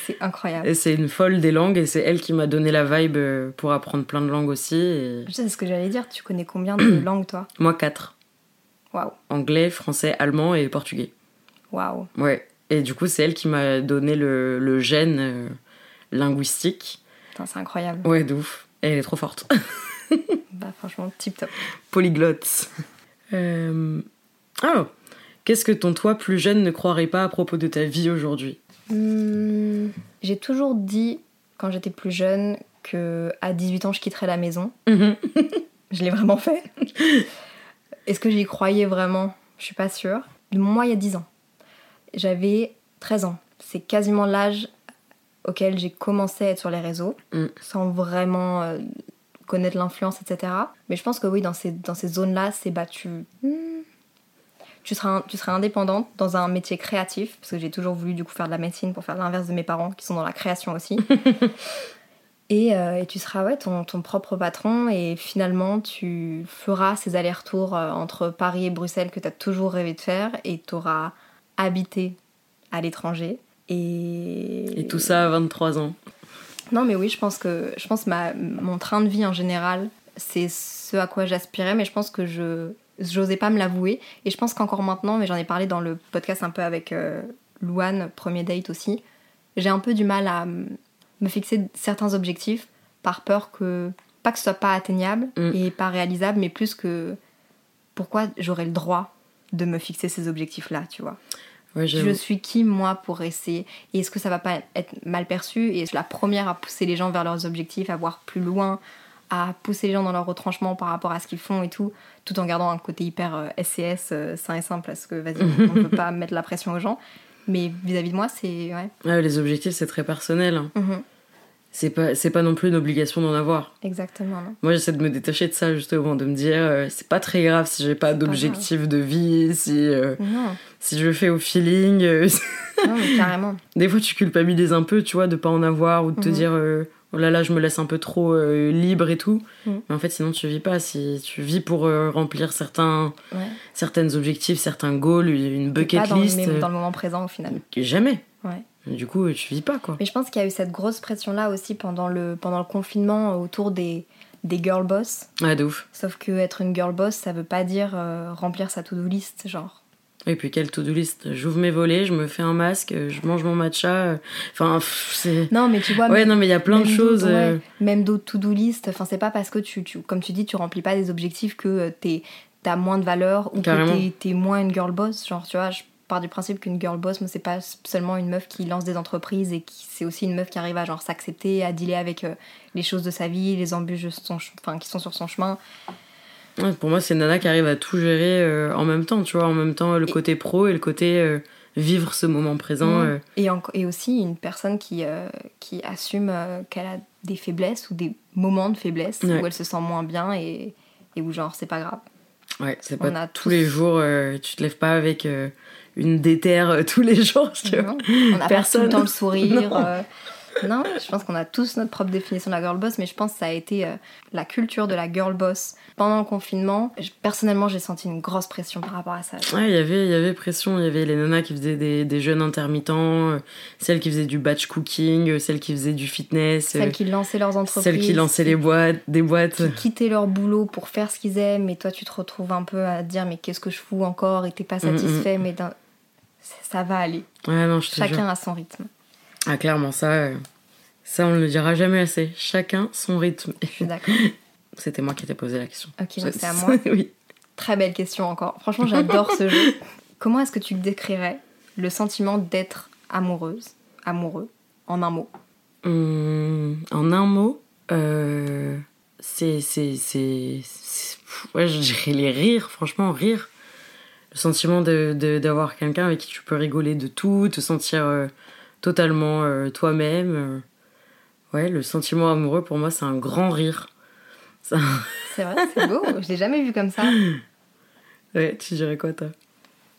C: C'est incroyable.
D: Et c'est une folle des langues, et c'est elle qui m'a donné la vibe euh, pour apprendre plein de langues aussi. Et...
C: C'est ce que j'allais dire. Tu connais combien de *clears throat* langues, toi?
D: Moi, quatre.
C: Waouh.
D: Anglais, français, allemand et portugais.
C: Waouh.
D: Ouais. Et du coup, c'est elle qui m'a donné le, le gène euh, linguistique.
C: Putain, c'est incroyable.
D: Ouais, de ouf. Et elle est trop forte. *laughs*
C: Bah, franchement, tip top.
D: Polyglotte. Euh... Oh Qu'est-ce que ton toi plus jeune ne croirait pas à propos de ta vie aujourd'hui?
C: Hmm, J'ai toujours dit, quand j'étais plus jeune, que à 18 ans, je quitterais la maison.
D: Mhm. *laughs*
C: Je l'ai vraiment fait. Est-ce que j'y croyais vraiment? Je suis pas sûre. Moi, il y a 10 ans, j'avais 13 ans. C'est quasiment l'âge auquel j'ai commencé à être sur les réseaux,
D: Mm.
C: sans vraiment euh, connaître l'influence, etc. Mais je pense que oui, dans ces, dans ces zones-là, c'est bah, tu, hmm, tu, seras, tu seras indépendante dans un métier créatif, parce que j'ai toujours voulu du coup faire de la médecine pour faire l'inverse de mes parents, qui sont dans la création aussi. *laughs* Et, euh, et tu seras ouais, ton, ton propre patron et finalement tu feras ces allers-retours euh, entre Paris et Bruxelles que tu as toujours rêvé de faire et tu auras habité à l'étranger. Et...
D: Et tout ça à 23 ans.
C: Non mais oui, je pense que je pense ma, mon train de vie en général, c'est ce à quoi j'aspirais, mais je pense que je j'osais pas me l'avouer. Et je pense qu'encore maintenant, mais j'en ai parlé dans le podcast un peu avec euh, Louane, premier date aussi, j'ai un peu du mal à me fixer certains objectifs par peur que, pas que ce soit pas atteignable mm. et pas réalisable, mais plus que pourquoi j'aurais le droit de me fixer ces objectifs-là, tu vois. je suis qui, moi, pour essayer? Et est-ce que ça va pas être mal perçu? Et je suis la première à pousser les gens vers leurs objectifs, à voir plus loin, à pousser les gens dans leur retranchement par rapport à ce qu'ils font et tout, tout en gardant un côté hyper SCS, euh, euh, sain et simple, parce que vas-y, on ne *laughs* peut pas mettre la pression aux gens. Mais vis-à-vis de moi, c'est.
D: Ouais. les objectifs, c'est très personnel. Hein. Mhm c'est pas c'est pas non plus une obligation d'en avoir.
C: Exactement.
D: Moi j'essaie de me détacher de ça justement, de me dire euh, c'est pas très grave si j'ai pas d'objectif de vie, si euh, si je fais au feeling. Euh, *laughs*
C: non, carrément.
D: Des fois tu culpabilises un peu, tu vois, de pas en avoir ou de te mhm. dire oh là là je me laisse un peu trop libre et tout. Mhm. Mais en fait sinon tu vis pas. Si tu vis pour remplir certains objectifs, certains goals, une bucket list.
C: Dans le, dans le moment présent au final.
D: Jamais. Ouais. Du coup, tu vis pas, quoi.
C: Mais je pense qu'il y a eu cette grosse pression-là aussi pendant le, pendant le confinement autour des, des girl boss.
D: Ouais, de ouf.
C: Sauf que être une girl boss, ça veut pas dire euh, remplir sa to-do list, genre.
D: Et puis quelle to-do list J'ouvre mes volets, je me fais un masque, je mange mon matcha. Enfin, c'est.
C: Non, mais tu vois.
D: Ouais, non, mais il y a plein de choses. Euh.
C: même d'autres to-do list. Enfin, c'est pas parce que tu, tu, comme tu dis, tu remplis pas des objectifs que euh, t'es t'as moins de valeur ou que t'es, es moins une girl boss. Genre, tu vois, je part du principe qu'une girl boss, c'est pas seulement une meuf qui lance des entreprises et qui c'est aussi une meuf qui arrive à genre s'accepter, à dealer avec euh, les choses de sa vie, les embûches enfin, qui sont sur son chemin.
D: Pour moi, c'est nana qui arrive à tout gérer euh, en même temps, tu vois, en même temps le côté pro et le côté euh, vivre ce moment présent.
C: Et, et, aussi une personne qui, qui assume qu'elle a des faiblesses ou des moments de faiblesse où elle se sent moins bien et, et où genre c'est pas grave.
D: Ouais, c'est pas tous les jours, tu te lèves pas avec une déterre euh, *laughs* tous les jours.
C: on a Personne. tout le temps le sourire. *laughs* Euh. Non. je pense qu'on a tous notre propre définition de la girl boss, mais je pense que ça a été euh, la culture de la girl boss pendant le confinement. personnellement, j'ai senti une grosse pression par rapport à ça.
D: Ouais, y il y avait pression. Il y avait les nanas qui faisaient des, des jeûnes intermittents, celles qui faisaient du batch cooking, celles qui faisaient du fitness.
C: Celles qui lançaient leurs entreprises.
D: Celles qui lançaient les boîtes, des boîtes.
C: Qui quittaient leur boulot pour faire ce qu'ils aiment, et toi, tu te retrouves un peu à dire, mais qu'est-ce que je fous encore, et t'es pas mm, mm, satisfait, mais ça va aller. Chacun a son rythme.
D: Ah, clairement, ça, euh, ça, on ne le dira jamais assez. Chacun son rythme.
C: Je suis d'accord. *laughs*
D: C'était moi qui t'ai posé la question.
C: Ok, c'est à moi. *laughs* oui. Très belle question encore. Franchement, j'adore ce jeu. *laughs* Comment est-ce que tu décrirais le sentiment d'être amoureuse, amoureux, en un mot
D: hum, En un mot, euh, c'est, c'est, c'est, ouais, je dirais les rires. Franchement, rire le sentiment d'avoir de, quelqu'un avec qui tu peux rigoler de tout, te sentir euh, totalement euh, toi-même. Euh. Ouais, le sentiment amoureux pour moi, c'est un grand rire. *laughs*
C: C'est vrai, c'est beau. je l'ai jamais vu comme ça. *laughs*
D: Ouais, tu dirais quoi toi?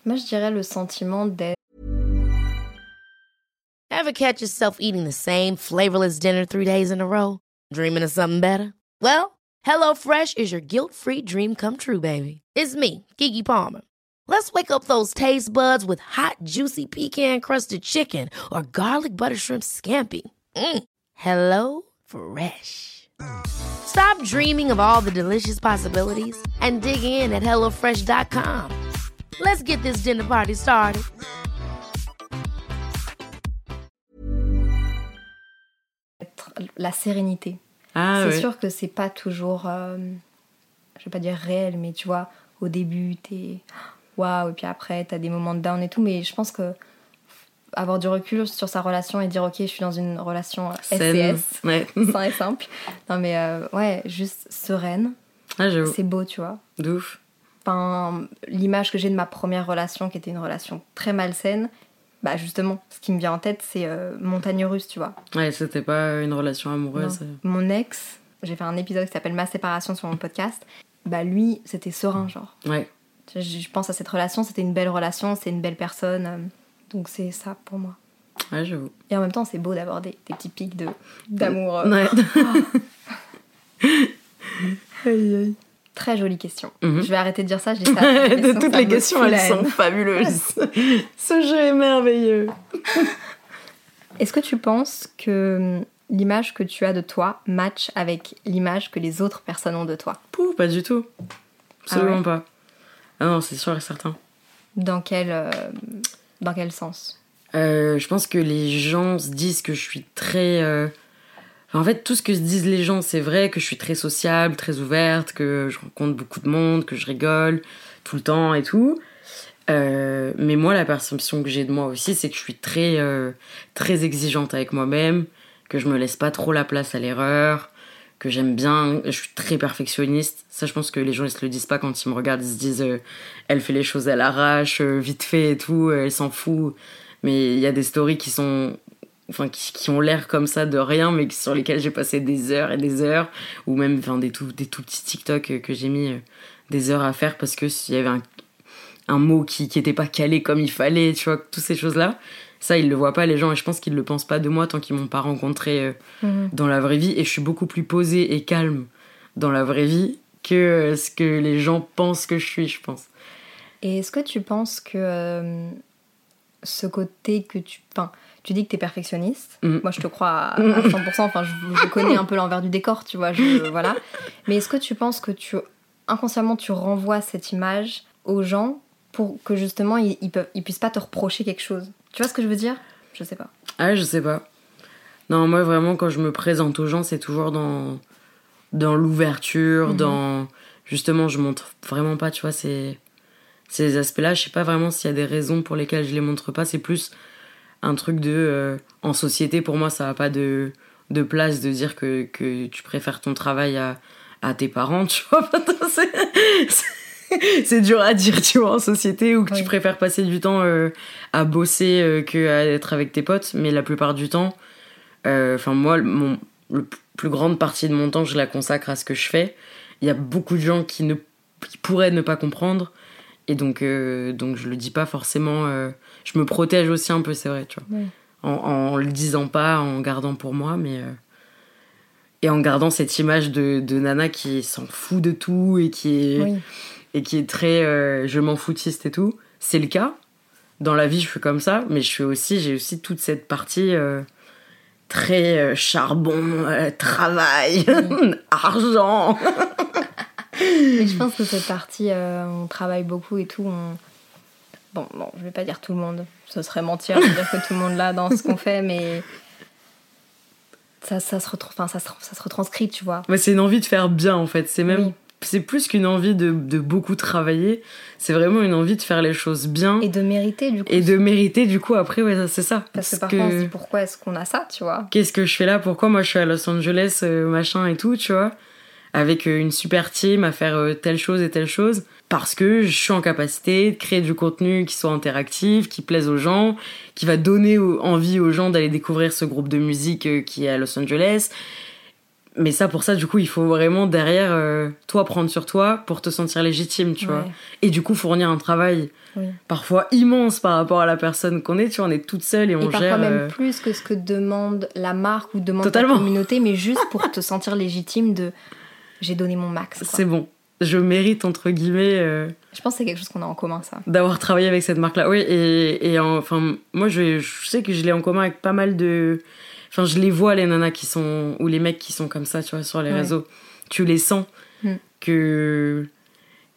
C: Moi, je dirais le sentiment d'être.
E: Ever catch yourself eating the same flavorless dinner three days in a row? Dreaming of something better? Well, HelloFresh is your guilt-free dream come true, baby. It's me, Kiki Palmer. Let's wake up those taste buds with hot, juicy pecan crusted chicken or garlic butter shrimp scampi. Mm. Hello Fresh. Stop dreaming of all the delicious possibilities and dig in at HelloFresh.com. Let's get this dinner party started.
C: La sérénité. Ah, c'est ouais. sûr que c'est pas toujours, euh, je vais pas dire réel, mais tu vois, au début, t'es waouh, et puis après, t'as des moments de down et tout, mais je pense que avoir du recul sur sa relation et dire ok je suis dans une relation SCS ouais. *laughs* sain et simple. Non mais euh, ouais juste sereine. Ah, c'est beau tu vois.
D: De
C: enfin l'image que j'ai de ma première relation qui était une relation très malsaine bah justement ce qui me vient en tête c'est euh, montagne russe tu vois.
D: Ouais c'était pas une relation amoureuse.
C: Mon ex j'ai fait un épisode qui s'appelle ma séparation sur mon podcast. Bah lui c'était serein genre.
D: Ouais
C: je, pense à cette relation, c'était une belle relation, c'est une belle personne. Euh, donc c'est ça pour moi.
D: Ouais, j'avoue.
C: Et en même temps, c'est beau d'avoir des, des, petits pics d'amour. Euh. Ouais. *laughs* Très jolie question. Mhm. Je vais arrêter de dire ça, je dis *laughs* ça.
D: de toutes les questions, elles sont fabuleuses. *laughs* Ce jeu est merveilleux.
C: Est-ce que tu penses que l'image que tu as de toi match avec l'image que les autres personnes ont de toi?
D: Pouh, pas du tout. Absolument ah pas. Ah non, c'est sûr et certain.
C: Dans quel, euh, dans quel sens?
D: Euh, Je pense que les gens se disent que je suis très. Euh, en fait, tout ce que se disent les gens, c'est vrai que je suis très sociable, très ouverte, que je rencontre beaucoup de monde, que je rigole tout le temps et tout. Mais moi, la perception que j'ai de moi aussi, c'est que je suis très, très exigeante avec moi-même, que je me laisse pas trop la place à l'erreur, que j'aime bien. Je suis très perfectionniste. Ça, je pense que les gens, ils se le disent pas quand ils me regardent. Ils se disent, euh, elle fait les choses à l'arrache, euh, vite fait et tout, euh, elle s'en fout. Mais il y a des stories qui sont. Enfin, qui, ont l'air comme ça de rien, mais sur lesquelles j'ai passé des heures et des heures. Ou même enfin, des, tout, des tout petits TikTok que j'ai mis des heures à faire parce que s'il y avait un, mot qui, qui était pas calé comme il fallait, tu vois, toutes ces choses-là. Ça, ils le voient pas, les gens, et je pense qu'ils le pensent pas de moi tant qu'ils m'ont pas rencontré euh, mhm. dans la vraie vie. Et je suis beaucoup plus posée et calme dans la vraie vie que euh, ce que les gens pensent que je suis, je pense.
C: Et est-ce que tu penses que euh, ce côté que tu. Enfin, tu dis que tu es perfectionniste. Mhm. Moi, je te crois à, 100%. Enfin, je, connais un peu l'envers du décor, tu vois. Je, *laughs* voilà. Mais est-ce que tu penses que tu inconsciemment tu renvoies cette image aux gens pour que justement ils, ils, peuvent, ils puissent pas te reprocher quelque chose? Tu vois ce que je veux dire? Je sais pas.
D: Ah, je sais pas. Non, moi vraiment, quand je me présente aux gens, c'est toujours dans, dans l'ouverture, mhm. dans. Justement, je montre vraiment pas, tu vois, ces, ces aspects-là. Je sais pas vraiment s'il y a des raisons pour lesquelles je les montre pas. C'est plus un truc de. Euh, en société, pour moi, ça a pas de, de place de dire que, que tu préfères ton travail à, à tes parents, *laughs* tu vois. *laughs* c'est *laughs* dur à dire, tu vois, en société, ou que tu préfères passer du temps euh, à bosser euh, que à être avec tes potes. Mais la plupart du temps, euh, enfin, moi, mon, la plus grande partie de mon temps, je la consacre à ce que je fais. Il y a beaucoup de gens qui, ne, pourraient ne pas comprendre. Et donc, donc je le dis pas forcément. je me protège aussi un peu, c'est vrai, tu vois. En, en, le disant pas, en gardant pour moi, mais et en gardant cette image de, de Nana qui s'en fout de tout et qui est, et qui est très euh, je m'en foutiste et tout. C'est le cas. Dans la vie, je suis comme ça, mais je suis aussi, j'ai aussi toute cette partie euh, très euh, charbon, travail, *laughs* argent.
C: mais je pense que cette partie, on travaille beaucoup et tout. On... Bon, bon, je vais pas dire tout le monde. Ce serait mentir de dire que tout le monde l'a dans ce qu'on fait, mais ça, ça, se, ça, se, ça se retranscrit, tu vois.
D: c'est une envie de faire bien, en fait. C'est même c'est plus qu'une envie de, beaucoup travailler, c'est vraiment une envie de faire les choses bien.
C: Et de mériter du coup.
D: Et de mériter du coup après, ouais, c'est ça.
C: Parce, que parfois on se dit pourquoi est-ce qu'on a ça, tu vois?
D: Qu'est-ce que je fais là? Pourquoi moi je suis à Los Angeles, euh, machin et tout, tu vois? Avec euh, une super team à faire euh, telle chose et telle chose. Parce que je suis en capacité de créer du contenu qui soit interactif, qui plaise aux gens, qui va donner envie aux gens d'aller découvrir ce groupe de musique qui est à Los Angeles mais ça, pour ça, du coup, il faut vraiment derrière euh, toi prendre sur toi pour te sentir légitime, tu vois. Et du coup, fournir un travail parfois immense par rapport à la personne qu'on est, tu vois. On est toute seule et on
C: et
D: parfois
C: même euh, plus que ce que demande la marque ou demande la communauté, mais juste pour *laughs* te sentir légitime de j'ai donné mon max.
D: C'est bon. Je mérite, entre guillemets. Euh,
C: je pense que c'est quelque chose qu'on a en commun, ça.
D: D'avoir travaillé avec cette marque-là. Oui, et, et enfin, moi, je, je sais que je l'ai en commun avec pas mal de Enfin, je les vois, les nanas qui sont. ou les mecs qui sont comme ça, tu vois, sur les réseaux. Tu les sens. Mm. Que.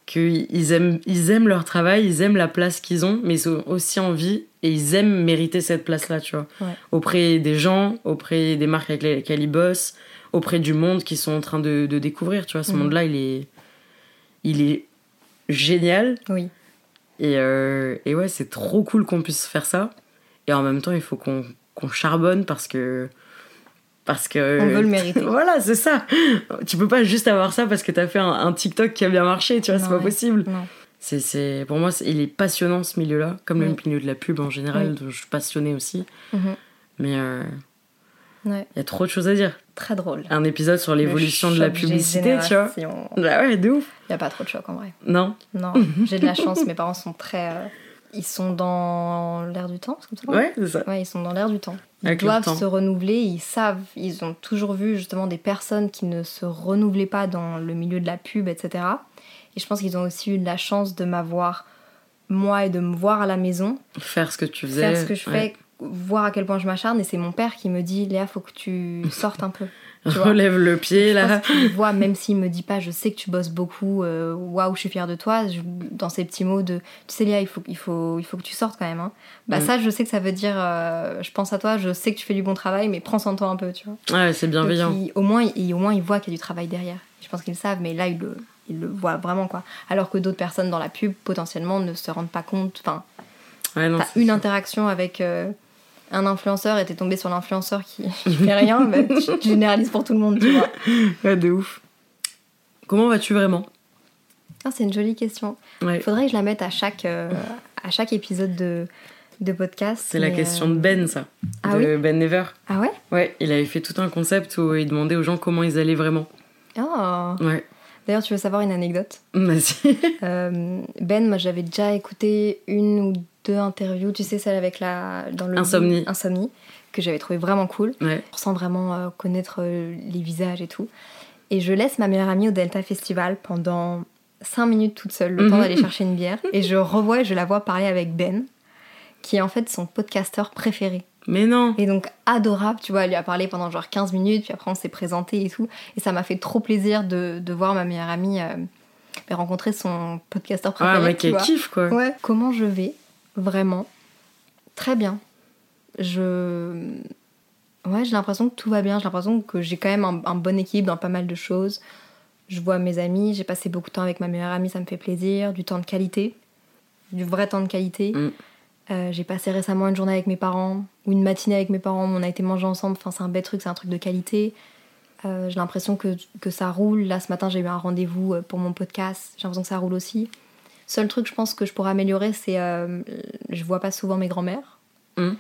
D: qu'ils aiment, ils aiment leur travail, ils aiment la place qu'ils ont, mais ils ont aussi envie et ils aiment mériter cette place-là, tu vois. Auprès des gens, auprès des marques avec lesquelles ils bossent, auprès du monde qu'ils sont en train de, de, découvrir, tu vois. Ce mm. monde-là, il est. il est génial.
C: Oui.
D: Et, euh, et ouais, c'est trop cool qu'on puisse faire ça. Et en même temps, il faut qu'on qu'on charbonne parce que parce que
C: on veut le mériter. *laughs*
D: voilà, c'est ça. Tu peux pas juste avoir ça parce que t'as fait un, TikTok qui a bien marché, tu vois, c'est pas possible. C'est, pour moi, il est passionnant ce milieu-là, comme le milieu de la pub en général, dont je suis passionnée aussi. Mhm. Mais euh, il y a trop de choses à dire.
C: Très drôle.
D: Un épisode sur l'évolution de la publicité, tu vois. Bah ouais, de ouf.
C: Il y a pas trop de choc en vrai.
D: Non.
C: Non, *laughs* j'ai de la chance, mes parents sont très. Euh, ils sont dans l'air du temps, c'est comme
D: ça Ouais, c'est ça.
C: Ouais, ils sont dans l'air du temps. Ils doivent se renouveler, ils savent, ils ont toujours vu justement des personnes qui ne se renouvelaient pas dans le milieu de la pub, etc. Et je pense qu'ils ont aussi eu de la chance de m'avoir, moi, et de me voir à la maison.
D: Faire ce que tu faisais.
C: Faire ce que je fais, voir à quel point je m'acharne. Et c'est mon père qui me dit Léa, faut que tu sortes un peu.
D: Relève le pied là.
C: Je vois, même s'il me dit pas, je sais que tu bosses beaucoup, euh, waouh, je suis fière de toi, dans ces petits mots de, tu sais Léa, il faut, il faut, il faut que tu sortes quand même. Hein. Bah mm. ça, je sais que ça veut dire, euh, je pense à toi, je sais que tu fais du bon travail, mais prends soin de toi un peu, tu vois.
D: Ouais, c'est bienveillant.
C: au moins, il, au moins, il voit qu'il y a du travail derrière. Je pense qu'ils le savent, mais là, il le, il le voit vraiment quoi. Alors que d'autres personnes dans la pub potentiellement ne se rendent pas compte. Enfin, ouais, t'as une interaction avec euh, un influenceur et t'es tombé sur l'influenceur qui, *laughs* qui fait rien, mais tu généralises pour tout le monde, tu vois. *laughs*
D: Ouais, de ouf. Comment vas-tu vraiment?
C: Ah, C'est une jolie question. Il faudrait que je la mette à chaque, euh, à chaque épisode de, de podcast.
D: C'est la question de Ben, ça. Ah de Ben Never.
C: Ah ouais?
D: Ouais, il avait fait tout un concept où il demandait aux gens comment ils allaient vraiment.
C: Oh
D: Ouais.
C: D'ailleurs, tu veux savoir une anecdote?
D: Vas-y. *laughs*
C: Euh, ben, moi j'avais déjà écouté une ou deux interviews, tu sais, celle avec la. Dans le
D: Insomnie.
C: Insomnie, que j'avais trouvé vraiment cool.
D: Ouais.
C: Sans vraiment euh, connaître euh, les visages et tout. Et je laisse ma meilleure amie au Delta Festival pendant 5 minutes toute seule, le temps mhm. d'aller chercher une bière. Et je revois et je la vois parler avec Ben, qui est en fait son podcasteur préféré.
D: Mais non
C: Et donc adorable, tu vois, elle lui a parlé pendant genre 15 minutes, puis après on s'est présenté et tout. Et ça m'a fait trop plaisir de, de voir ma meilleure amie euh, rencontrer son podcasteur préféré.
D: Ah, mec, elle kiffe quoi.
C: Ouais. Comment je vais Vraiment. Très bien. Je. Ouais, j'ai l'impression que tout va bien. J'ai l'impression que j'ai quand même un, bon équilibre dans pas mal de choses. Je vois mes amis, j'ai passé beaucoup de temps avec ma meilleure amie, ça me fait plaisir. Du temps de qualité. Du vrai temps de qualité. Mm. Euh, j'ai passé récemment une journée avec mes parents, ou une matinée avec mes parents, on a été manger ensemble, enfin c'est un bel truc, c'est un truc de qualité. Euh, j'ai l'impression que, que, ça roule. Là ce matin j'ai eu un rendez-vous euh, pour mon podcast, j'ai l'impression que ça roule aussi. Seul truc je pense que je pourrais améliorer c'est je vois pas souvent mes grands-mères.
D: Mmh.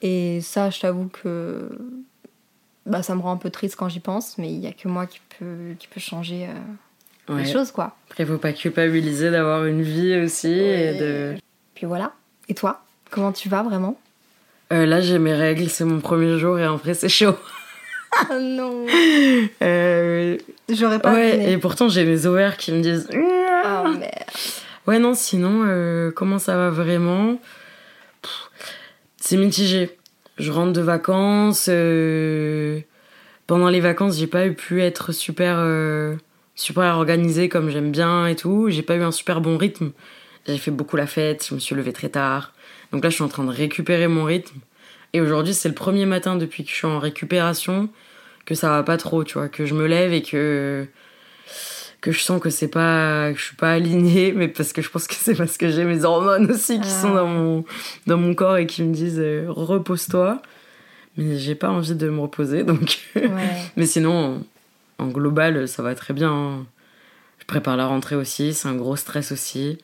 C: Et ça je t'avoue que bah, ça me rend un peu triste quand j'y pense, mais il y a que moi qui peut, qui peut changer les choses quoi.
D: Après faut pas culpabiliser d'avoir une vie aussi et de...
C: Puis voilà. Et toi Comment tu vas vraiment?
D: Euh, Là, j'ai mes règles, c'est mon premier jour et après, c'est chaud. *laughs*
C: Ah non
D: euh...
C: J'aurais pas
D: Ouais, et pourtant, j'ai mes ovaires qui me disent.
C: Oh merde
D: Ouais, non, sinon, euh, comment ça va vraiment? C'est mitigé. Je rentre de vacances. Euh, pendant les vacances, j'ai pas pu être super, super organisée comme j'aime bien et tout. J'ai pas eu un super bon rythme. J'ai fait beaucoup la fête, je me suis levée très tard. Donc là, je suis en train de récupérer mon rythme. Et aujourd'hui, c'est le premier matin depuis que je suis en récupération que ça va pas trop, tu vois, que je me lève et que que je sens que c'est pas que je suis pas alignée *laughs* mais parce que je pense que c'est parce que j'ai mes hormones aussi qui sont dans mon dans mon corps et qui me disent euh, repose-toi mais j'ai pas envie de me reposer *laughs* donc mais sinon en, global ça va très bien hein. je prépare la rentrée aussi c'est un gros stress aussi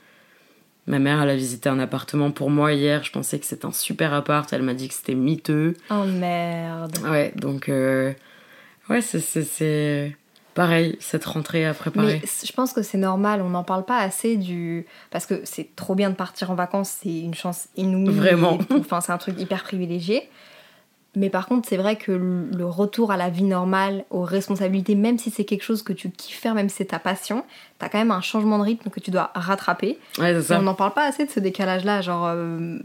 D: Ma mère, elle a visité un appartement pour moi hier. Je pensais que c'était un super appart. Elle m'a dit que c'était miteux.
C: Oh merde.
D: Ouais, donc. Euh, ouais, c'est. Pareil, cette rentrée à préparer.
C: Mais je pense que c'est normal, on n'en parle pas assez du. Parce que c'est trop bien de partir en vacances, c'est une chance inouïe.
D: Vraiment.
C: Enfin, c'est un truc hyper privilégié. Mais par contre, c'est vrai que le retour à la vie normale, aux responsabilités, même si c'est quelque chose que tu kiffes faire, même si c'est ta passion, t'as quand même un changement de rythme que tu dois rattraper.
D: Ouais, ça.
C: Et on n'en parle pas assez de ce décalage-là, genre euh,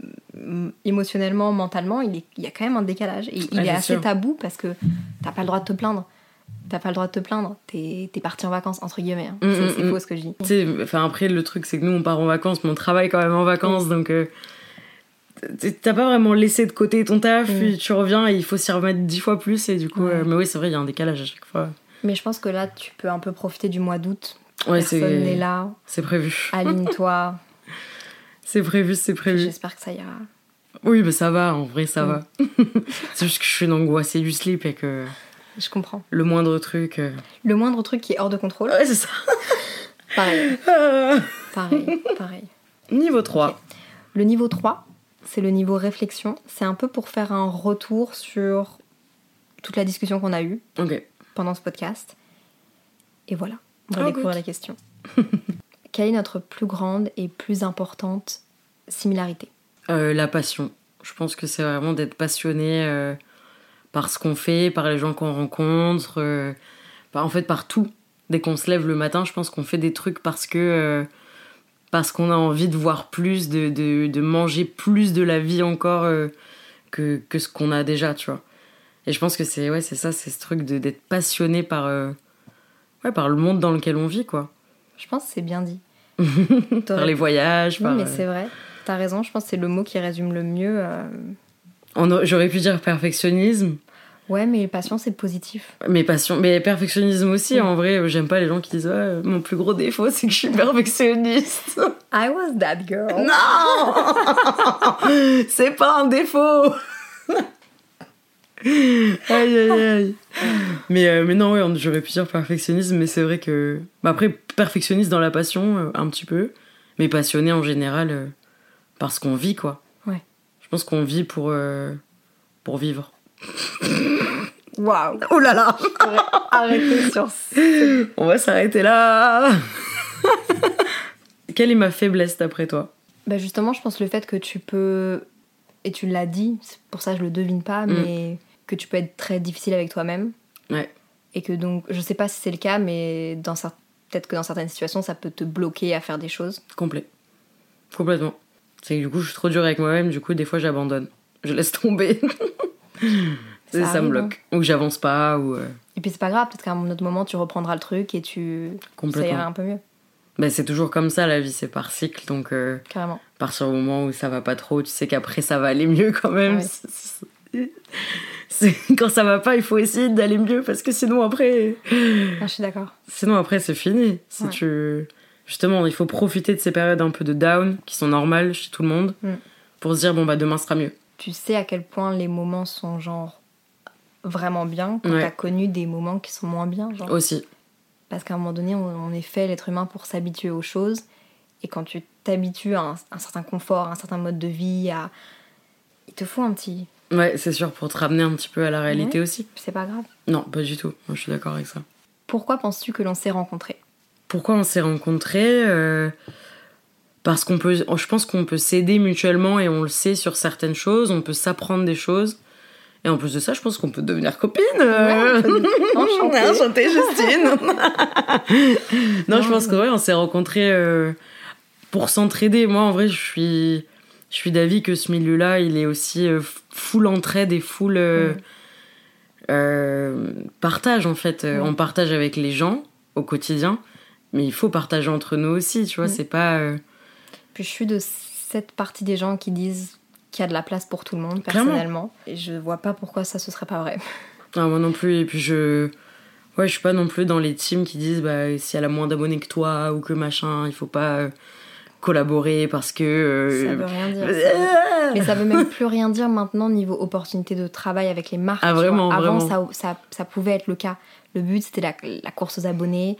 C: émotionnellement, mentalement, il, est, il y a quand même un décalage. Et il est, assez tabou parce que t'as pas le droit de te plaindre. T'as pas le droit de te plaindre, t'es es parti en vacances, entre guillemets. Hein. Mm, c'est mm, faux mm. ce que je dis.
D: Enfin après, le truc, c'est que nous, on part en vacances, mais on travaille quand même en vacances, donc. Euh, t'as pas vraiment laissé de côté ton taf, mm. puis tu reviens et il faut s'y remettre dix fois plus. Et du coup, euh, mais oui, c'est vrai, il y a un décalage à chaque fois.
C: Mais je pense que là, tu peux un peu profiter du mois d'août. Ouais, Personne n'est là.
D: C'est prévu.
C: Aligne-toi. *laughs*
D: c'est prévu, c'est prévu.
C: J'espère que ça ira.
D: Oui, mais ça va, en vrai, ça va. *laughs* c'est juste que je suis une angoissée du slip et que.
C: Je comprends.
D: Le moindre truc. Euh,
C: Le moindre truc qui est hors de contrôle.
D: Ouais, c'est ça. *laughs*
C: pareil. pareil, pareil.
D: Niveau 3.
C: Le niveau 3, c'est le niveau réflexion. C'est un peu pour faire un retour sur toute la discussion qu'on a eue pendant ce podcast. Et voilà, on va oh, découvrir la question. *laughs* Quelle est notre plus grande et plus importante similarité?
D: Euh, La passion. Je pense que c'est vraiment d'être passionné euh, par ce qu'on fait, par les gens qu'on rencontre, euh, en fait par tout. Dès qu'on se lève le matin, je pense qu'on fait des trucs parce que parce qu'on a envie de voir plus, de, de, de, manger plus de la vie encore euh, que, que ce qu'on a déjà, tu vois. Et je pense que c'est ouais, c'est ça, c'est ce truc d'être passionné par, ouais, par le monde dans lequel on vit, quoi.
C: Je pense que c'est bien dit. *laughs*
D: par les voyages.
C: Oui, mais c'est vrai. T'as raison, je pense que c'est le mot qui résume le mieux.
D: J'aurais pu dire perfectionnisme.
C: Ouais, mais passion, c'est positif.
D: Mais passion, mais perfectionnisme aussi. En vrai, j'aime pas les gens qui disent ouais, mon plus gros défaut, c'est que je suis perfectionniste.
C: I was that girl.
D: Non, *laughs* c'est pas un défaut. *laughs* aïe aïe aïe. Mais, euh, mais non, ouais, j'aurais pu dire perfectionnisme, mais c'est vrai que. Bah, après, perfectionniste dans la passion, euh, un petit peu. Mais passionné en général euh, parce qu'on vit, quoi. Je pense qu'on vit pour, pour vivre.
C: Waouh
D: Oh là là
C: Arrêtez sur *laughs*
D: On va s'arrêter là *laughs* Quelle est ma faiblesse d'après toi?
C: Bah Justement, je pense le fait que tu peux, et tu l'as dit, pour ça je le devine pas, mm. mais que tu peux être très difficile avec toi-même.
D: Ouais.
C: Et que donc, je sais pas si c'est le cas, mais dans peut-être que dans certaines situations, ça peut te bloquer à faire des choses.
D: Complet. Complètement. C'est que du coup, je suis trop dure avec moi-même, du coup, des fois, j'abandonne. Je laisse tomber. *laughs* ça, ça me bloque. Hein. Ou j'avance pas. Ou euh.
C: Et puis c'est pas grave, peut-être qu'à un autre moment tu reprendras le truc et tu. Ça ira un peu mieux.
D: Ben, c'est toujours comme ça la vie, c'est par cycle. Donc, euh,
C: Carrément.
D: partir du moment où ça va pas trop, tu sais qu'après ça va aller mieux quand même. Quand ça va pas, il faut essayer d'aller mieux parce que sinon après.
C: Ah, je suis d'accord.
D: Sinon après c'est fini. Si tu. Justement, il faut profiter de ces périodes un peu de down qui sont normales chez tout le monde mm. pour se dire bon bah demain sera mieux
C: tu sais à quel point les moments sont genre vraiment bien quand tu as connu des moments qui sont moins bien. Genre.
D: Aussi.
C: Parce qu'à un moment donné, on, est fait, l'être humain, pour s'habituer aux choses. Et quand tu t'habitues à un, certain confort, à un certain mode de vie, à... il te faut un petit.
D: Ouais, c'est sûr, pour te ramener un petit peu à la réalité aussi.
C: C'est pas grave.
D: Non, pas du tout. Moi, je suis d'accord avec ça.
C: Pourquoi penses-tu que l'on s'est rencontrés?
D: Pourquoi on s'est rencontrés euh, parce qu'on peut, je pense qu'on peut s'aider mutuellement et on le sait sur certaines choses, on peut s'apprendre des choses. Et en plus de ça, je pense qu'on peut devenir copine. Ouais, *laughs* enchantée. Justine. *laughs* non, je pense que ouais, on s'est rencontrés euh, pour s'entraider. Moi, en vrai, je suis, je suis d'avis que ce milieu-là, il est aussi euh, full entraide et full euh, partage en fait. On partage avec les gens au quotidien, mais il faut partager entre nous aussi. Tu vois, c'est pas
C: puis je suis de cette partie des gens qui disent qu'il y a de la place pour tout le monde, personnellement. Et je vois pas pourquoi ça ce serait pas vrai. *laughs*
D: Ah, moi non plus. Et puis je. Ouais, je suis pas non plus dans les teams qui disent bah, si elle a moins d'abonnés que toi ou que machin, il faut pas euh, collaborer parce que. Euh,
C: ça veut rien dire. Mais ça veut même plus rien dire maintenant niveau opportunité de travail avec les marques.
D: Ah, vraiment,
C: Avant, Ça, ça, ça, pouvait être le cas. Le but, c'était la, la, course aux abonnés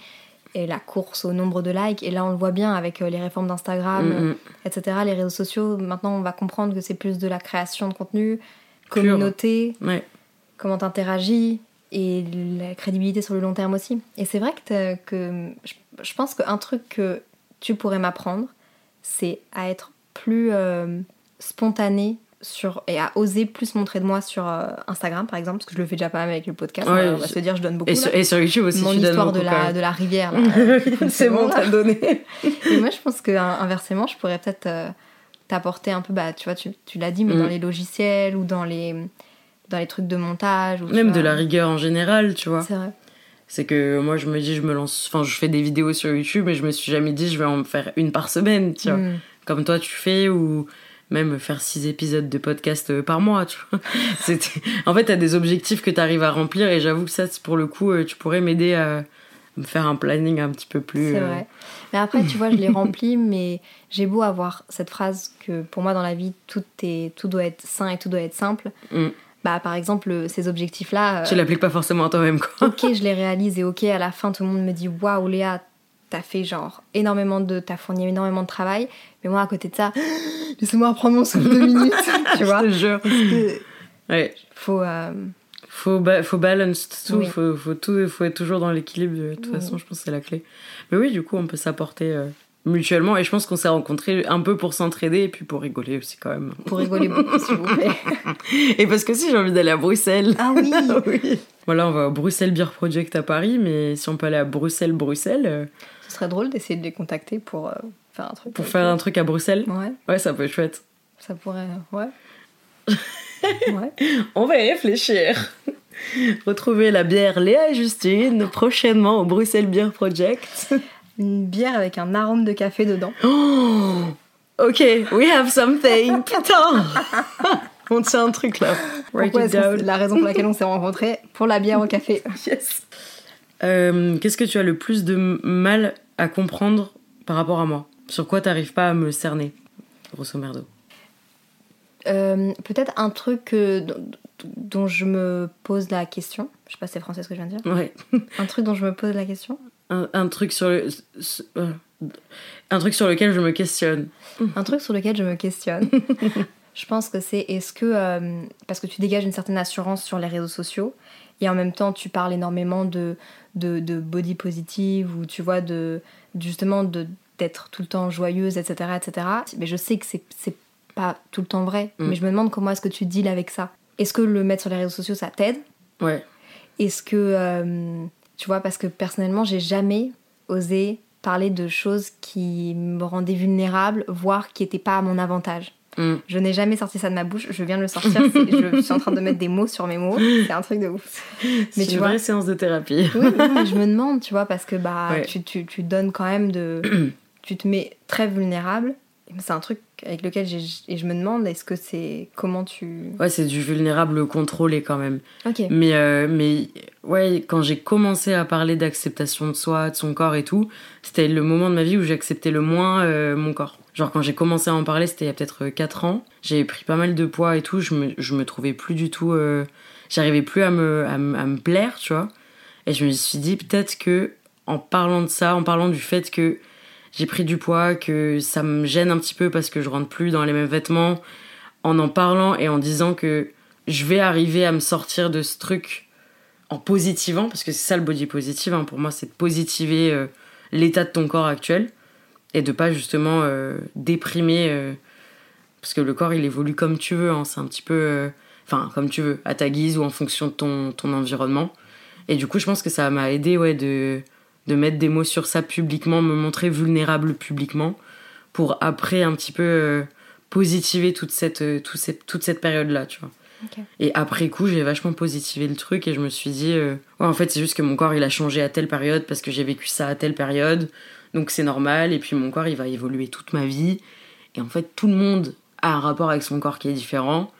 C: et la course au nombre de likes. Et là, on le voit bien avec euh, les réformes d'Instagram, mm, mm. etc. Les réseaux sociaux, maintenant, on va comprendre que c'est plus de la création de contenu, communauté, comment t'interagis et la crédibilité sur le long terme aussi. Et c'est vrai que, que je, pense qu'un truc que tu pourrais m'apprendre, c'est à être plus euh, spontané sur, et à oser plus montrer de moi sur euh, Instagram par exemple parce que je le fais déjà pas mal avec le podcast on va se dire je donne beaucoup
D: et, sur, YouTube aussi
C: mon histoire de la, de la rivière *laughs* *laughs*
D: c'est bon t'as donné. *laughs*
C: Et moi je pense que inversement je pourrais peut-être euh, t'apporter un peu bah tu vois tu, tu l'as dit mais dans mm. les logiciels ou dans les dans les trucs de montage ou,
D: même de la rigueur en général tu vois.
C: C'est vrai.
D: C'est que moi je me dis je me lance enfin je fais des vidéos sur YouTube mais je me suis jamais dit je vais en faire une par semaine tu vois. Mm. comme toi tu fais ou même faire six épisodes de podcast euh, par mois, tu vois. *laughs* En fait, t'as des objectifs que t'arrives à remplir et j'avoue que ça, pour le coup, euh, tu pourrais m'aider à me faire un planning un petit peu plus.
C: C'est euh, vrai. Mais après, tu vois, je l'ai rempli, *laughs* mais j'ai beau avoir cette phrase que pour moi, dans la vie, tout, est, tout doit être sain et tout doit être simple. Mm. Bah, par exemple, ces objectifs-là.
D: Tu l'appliques pas forcément à toi-même, quoi.
C: Ok, je les réalise et ok, à la fin, tout le monde me dit Waouh, Léa, t'as fait genre énormément de. T'as fourni énormément de travail. Mais moi, à côté de ça, *gasps* laissez-moi reprendre mon souffle deux *laughs* minutes, tu vois.
D: Je te jure. Ouais.
C: Faut. Euh...
D: Faut, faut balance tout, faut, faut, tout, faut être toujours dans l'équilibre. De toute façon, je pense que c'est la clé. Mais oui, du coup, on peut s'apporter euh, mutuellement. Et je pense qu'on s'est rencontrés un peu pour s'entraider et puis pour rigoler aussi, quand même.
C: Pour rigoler beaucoup, s'il vous plaît. *laughs*
D: et parce que si j'ai envie d'aller à Bruxelles.
C: Ah oui, *laughs*
D: oui. Voilà, on va au Bruxelles Beer Project à Paris, mais si on peut aller à Bruxelles, Bruxelles. Euh,
C: Ce serait drôle d'essayer de les contacter pour. Euh, faire un truc.
D: Pour faire un truc à Bruxelles
C: Ouais.
D: Ouais, ça peut être chouette.
C: Ça pourrait. Ouais. *laughs*
D: ouais. On va y réfléchir. Retrouvez la bière Léa et Justine prochainement au Bruxelles Beer Project.
C: Une bière avec un arôme de café dedans.
D: Oh ok, we have something. *laughs* Putain On tient un truc là.
C: la raison pour laquelle on s'est rencontrés Pour la bière au café. *laughs*
D: Yes. Euh, qu'est-ce que tu as le plus de mal à comprendre par rapport à moi? Sur quoi t'arrives pas à me cerner, grosso merdo?
C: Euh, Peut-être un truc dont je me pose la question. Je sais pas si c'est français ce que je viens de dire.
D: Ouais.
C: un truc dont je me pose la question.
D: Un, truc sur le. Euh, un truc sur lequel je me questionne.
C: Un truc sur lequel je me questionne. *laughs* je pense que c'est est-ce que. parce que tu dégages une certaine assurance sur les réseaux sociaux et en même temps tu parles énormément de, de, body positive ou tu vois de justement de d'être tout le temps joyeuse etc etc mais je sais que c'est c'est pas tout le temps vrai mm. mais je me demande comment est-ce que tu deals avec ça est-ce que le mettre sur les réseaux sociaux ça t'aide?
D: Ouais
C: est-ce que euh, tu vois parce que personnellement j'ai jamais osé parler de choses qui me rendaient vulnérable voire qui n'étaient pas à mon avantage Mm. Je n'ai jamais sorti ça de ma bouche, je viens de le sortir, *laughs* je suis en train de mettre des mots sur mes mots, c'est un truc de ouf.
D: Mais tu une vraie séance de thérapie.
C: oui, je me demande, tu vois, parce que bah, tu, tu, tu donnes quand même de... *clears throat* tu te mets très vulnérable, c'est un truc avec lequel et je me demande est-ce que c'est comment tu
D: ouais c'est du vulnérable contrôlé quand même
C: ok
D: mais euh, mais ouais quand j'ai commencé à parler d'acceptation de soi de son corps et tout c'était le moment de ma vie où j'acceptais le moins euh, mon corps Genre quand j'ai commencé à en parler, c'était il y a peut-être 4 euh, ans. J'avais pris pas mal de poids et tout, je me, je me trouvais plus du tout... Euh, j'arrivais plus à me, à, me plaire, tu vois. Et je me suis dit peut-être que en parlant de ça, en parlant du fait que j'ai pris du poids, que ça me gêne un petit peu parce que je rentre plus dans les mêmes vêtements, en en parlant et en disant que je vais arriver à me sortir de ce truc en positivant, parce que c'est ça le body positive, hein, pour moi c'est de positiver euh, l'état de ton corps actuel et de pas justement euh, déprimer euh, parce que le corps il évolue comme tu veux hein, c'est un petit peu enfin comme tu veux à ta guise ou en fonction de ton, ton environnement. Et du coup je pense que ça m'a aidé ouais de de mettre des mots sur ça publiquement me montrer vulnérable publiquement pour après un petit peu positiver toute cette, toute cette, toute cette période là tu vois Et après coup, j'ai vachement positivé le truc et je me suis dit, ouais, en fait, c'est juste que mon corps il a changé à telle période parce que j'ai vécu ça à telle période. Donc c'est normal, et puis mon corps il va évoluer toute ma vie. Et en fait, tout le monde a un rapport avec son corps qui est différent.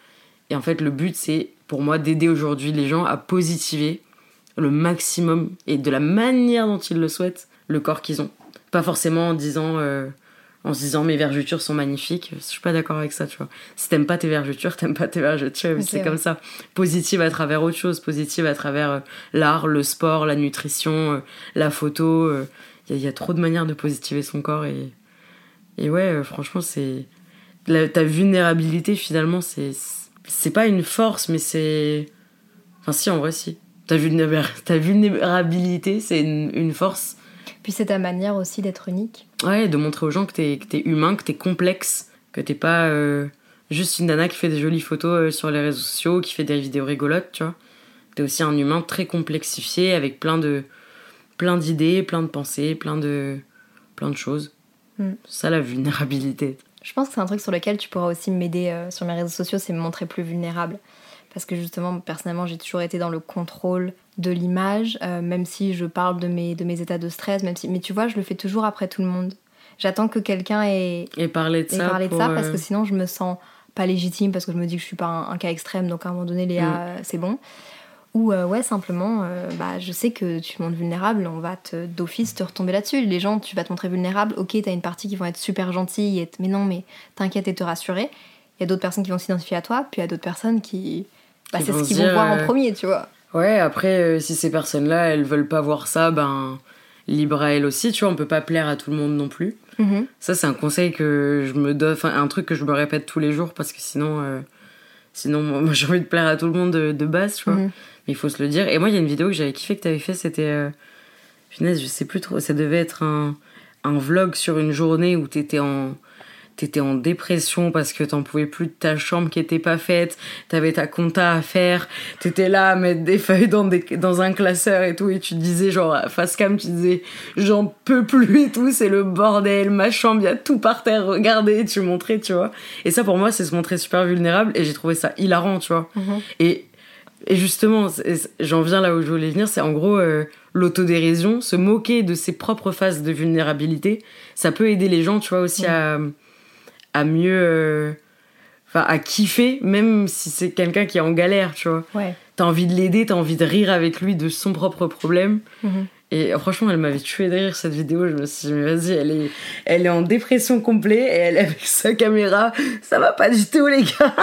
D: Et en fait, le but c'est pour moi d'aider aujourd'hui les gens à positiver le maximum et de la manière dont ils le souhaitent le corps qu'ils ont. Pas forcément en disant. Euh, en se disant mes vergetures sont magnifiques. Je suis pas d'accord avec ça, tu vois. Si t'aimes pas tes vergetures, t'aimes pas tes vergetures, c'est comme ça. Positive à travers autre chose, positive à travers euh, l'art, le sport, la nutrition, euh, la photo, il y, a trop de manières de positiver son corps et, et ouais, franchement, c'est. Ta vulnérabilité, finalement, c'est. C'est pas une force, mais c'est. Enfin, si, en vrai, si. Ta, vulnérabilité, c'est une, force.
C: Puis c'est ta manière aussi d'être unique.
D: Ouais, de montrer aux gens que t'es es humain, que t'es complexe, que t'es pas euh, juste une nana qui fait des jolies photos euh, sur les réseaux sociaux, qui fait des vidéos rigolotes, tu vois. T'es aussi un humain très complexifié, avec plein de, plein d'idées, plein de pensées, plein de, plein de choses. Mm. Ça, la vulnérabilité.
C: Je pense que c'est un truc sur lequel tu pourras aussi m'aider euh, sur mes réseaux sociaux, c'est me montrer plus vulnérable. Parce que justement, personnellement, j'ai toujours été dans le contrôle de l'image, euh, même si je parle de mes, de mes états de stress, même si... mais tu vois, je le fais toujours après tout le monde. J'attends que quelqu'un ait,
D: ait parlé de ça,
C: parlé de ça parce que euh, sinon je me sens pas légitime parce que je me dis que je suis pas un, cas extrême donc à un moment donné Léa mm. c'est bon ou euh, ouais, simplement, euh, bah, je sais que tu te montres vulnérable, on va te d'office te retomber là-dessus. Les gens, tu vas te montrer vulnérable, ok, t'as une partie qui vont être super gentilles, et mais non, mais t'inquiète et te rassurer. Il y a d'autres personnes qui vont s'identifier à toi, puis il y a d'autres personnes qui. Bah, c'est ce qu'ils vont voir en euh, premier, tu vois.
D: Ouais, après, si ces personnes-là, elles veulent pas voir ça, ben, libre à elles aussi, tu vois, on peut pas plaire à tout le monde non plus. Mm-hmm. Ça, c'est un conseil que je me donne, enfin, un truc que je me répète tous les jours, parce que sinon, sinon, *laughs* moi, j'ai envie de plaire à tout le monde de, base, tu vois. Mm-hmm il faut se le dire. Et moi, il y a une vidéo que j'avais kiffé que tu avais fait, c'était. Euh, je sais plus trop. Ça devait être un, un vlog sur une journée où tu étais en t'étais en dépression parce que t'en pouvais plus de ta chambre qui était pas faite, t'avais ta compta à faire, t'étais là à mettre des feuilles dans, des, dans un classeur et tout, et tu disais genre, face cam, tu disais, j'en peux plus et tout, c'est le bordel, ma chambre, il y a tout par terre, regardez, tu montrais, tu vois. Et ça pour moi, c'est se montrer super vulnérable, et j'ai trouvé ça hilarant, tu vois. Mm-hmm. Et Et justement, j'en viens là où je voulais venir, c'est en gros euh, l'autodérision, se moquer de ses propres phases de vulnérabilité. Ça peut aider les gens, tu vois, aussi à, à mieux. Euh, enfin, à kiffer, même si c'est quelqu'un qui est en galère, tu vois.
C: Ouais.
D: T'as envie de l'aider, t'as envie de rire avec lui de son propre problème. Mhm. Et franchement, elle m'avait tué de rire cette vidéo. Je me suis dit, vas-y, elle est, elle est en dépression complète et elle est avec sa caméra. Ça va pas du tout, les gars.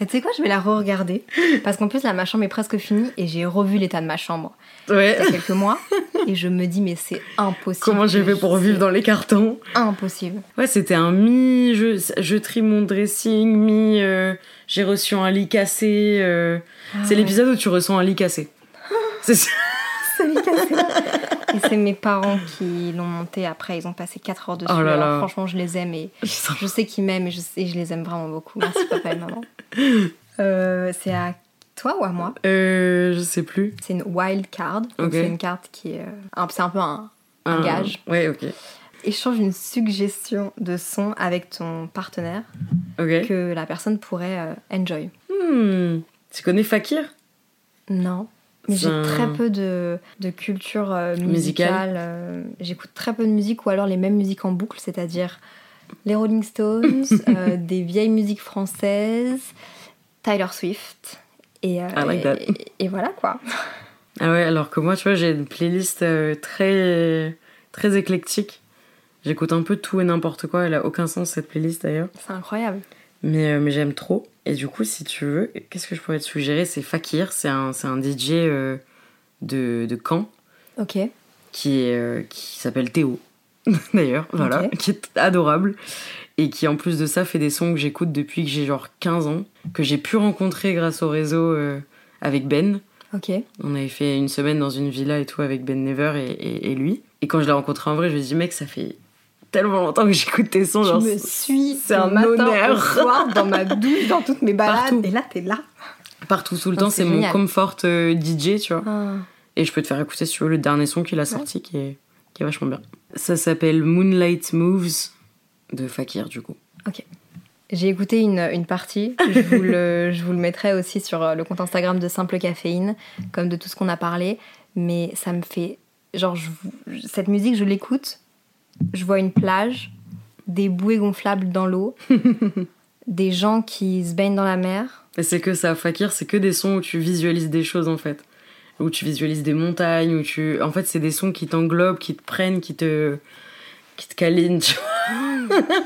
C: Mais tu sais quoi, je vais la re-regarder. Parce qu'en plus, là, ma chambre est presque finie et j'ai revu l'état de ma chambre.
D: Ouais.
C: Il y a quelques mois. *laughs* Et je me dis, mais c'est impossible.
D: Comment j'ai fait pour vivre dans les cartons?
C: Impossible.
D: Ouais, c'était un mi. Je, je trie mon dressing, mi. Euh, j'ai reçu un lit cassé. Euh. Ah c'est l'épisode où tu ressens un lit cassé. *laughs*
C: c'est ça. Et c'est mes parents qui l'ont monté après. Ils ont passé 4 heures dessus. Oh Alors, franchement, je les aime et *laughs* je sais qu'ils m'aiment et je, je, les aime vraiment beaucoup. Merci papa et maman. Euh, c'est à toi ou à moi?
D: Euh, Je sais plus.
C: C'est une wild card. C'est une carte qui est. Euh, c'est un peu un, gage.
D: Ouais, ok.
C: Échange une suggestion de son avec ton partenaire que la personne pourrait euh, enjoy.
D: Hmm. Tu connais Fakir?
C: Non. Mais j'ai très peu de, de culture euh, musicale. Euh, j'écoute très peu de musique ou alors les mêmes musiques en boucle, c'est-à-dire les Rolling Stones, *laughs* euh, des vieilles musiques françaises, Tyler Swift. Et, et, voilà quoi. *laughs*
D: Ah ouais, alors que moi, tu vois, j'ai une playlist très, très éclectique. J'écoute un peu tout et n'importe quoi. Elle a aucun sens cette playlist d'ailleurs.
C: C'est incroyable.
D: Mais, mais j'aime trop. Et du coup, si tu veux, qu'est-ce que je pourrais te suggérer? C'est Fakir, c'est un, un DJ euh, de, de Caen.
C: Ok.
D: Qui, est, euh, qui s'appelle Théo, *laughs* d'ailleurs, voilà, qui est adorable. Et qui, en plus de ça, fait des sons que j'écoute depuis que j'ai genre 15 ans, que j'ai pu rencontrer grâce au réseau euh, avec Ben.
C: Ok.
D: On avait fait une semaine dans une villa et tout avec Ben Never et, et, et lui. Et quand je l'ai rencontré en vrai, je me suis dit, mec, ça fait tellement longtemps que j'écoute tes sons.
C: Je me suis, c'est un honneur. Soir, *laughs* dans ma douche, dans toutes mes balades. Partout. Et là, t'es là.
D: Partout, tout le temps, c'est mon comfort euh, DJ, tu vois. Ah. Et je peux te faire écouter sur le dernier son qu'il a sorti, qui, est, qui est vachement bien. Ça s'appelle Moonlight Moves de Fakir, du coup.
C: Ok. J'ai écouté une, une partie, je vous, le, je vous le mettrai aussi sur euh, le compte Instagram de Simple Caféine, comme de tout ce qu'on a parlé. Mais ça me fait. Genre, je, cette musique, je l'écoute, je vois une plage, des bouées gonflables dans l'eau, *laughs* des gens qui se baignent dans la mer.
D: Et c'est que ça, Fakir, c'est que des sons où tu visualises des choses en fait. Où tu visualises des montagnes, où tu. En fait, c'est des sons qui t'englobent, qui te prennent, qui te. qui te câlinent, tu vois. *laughs*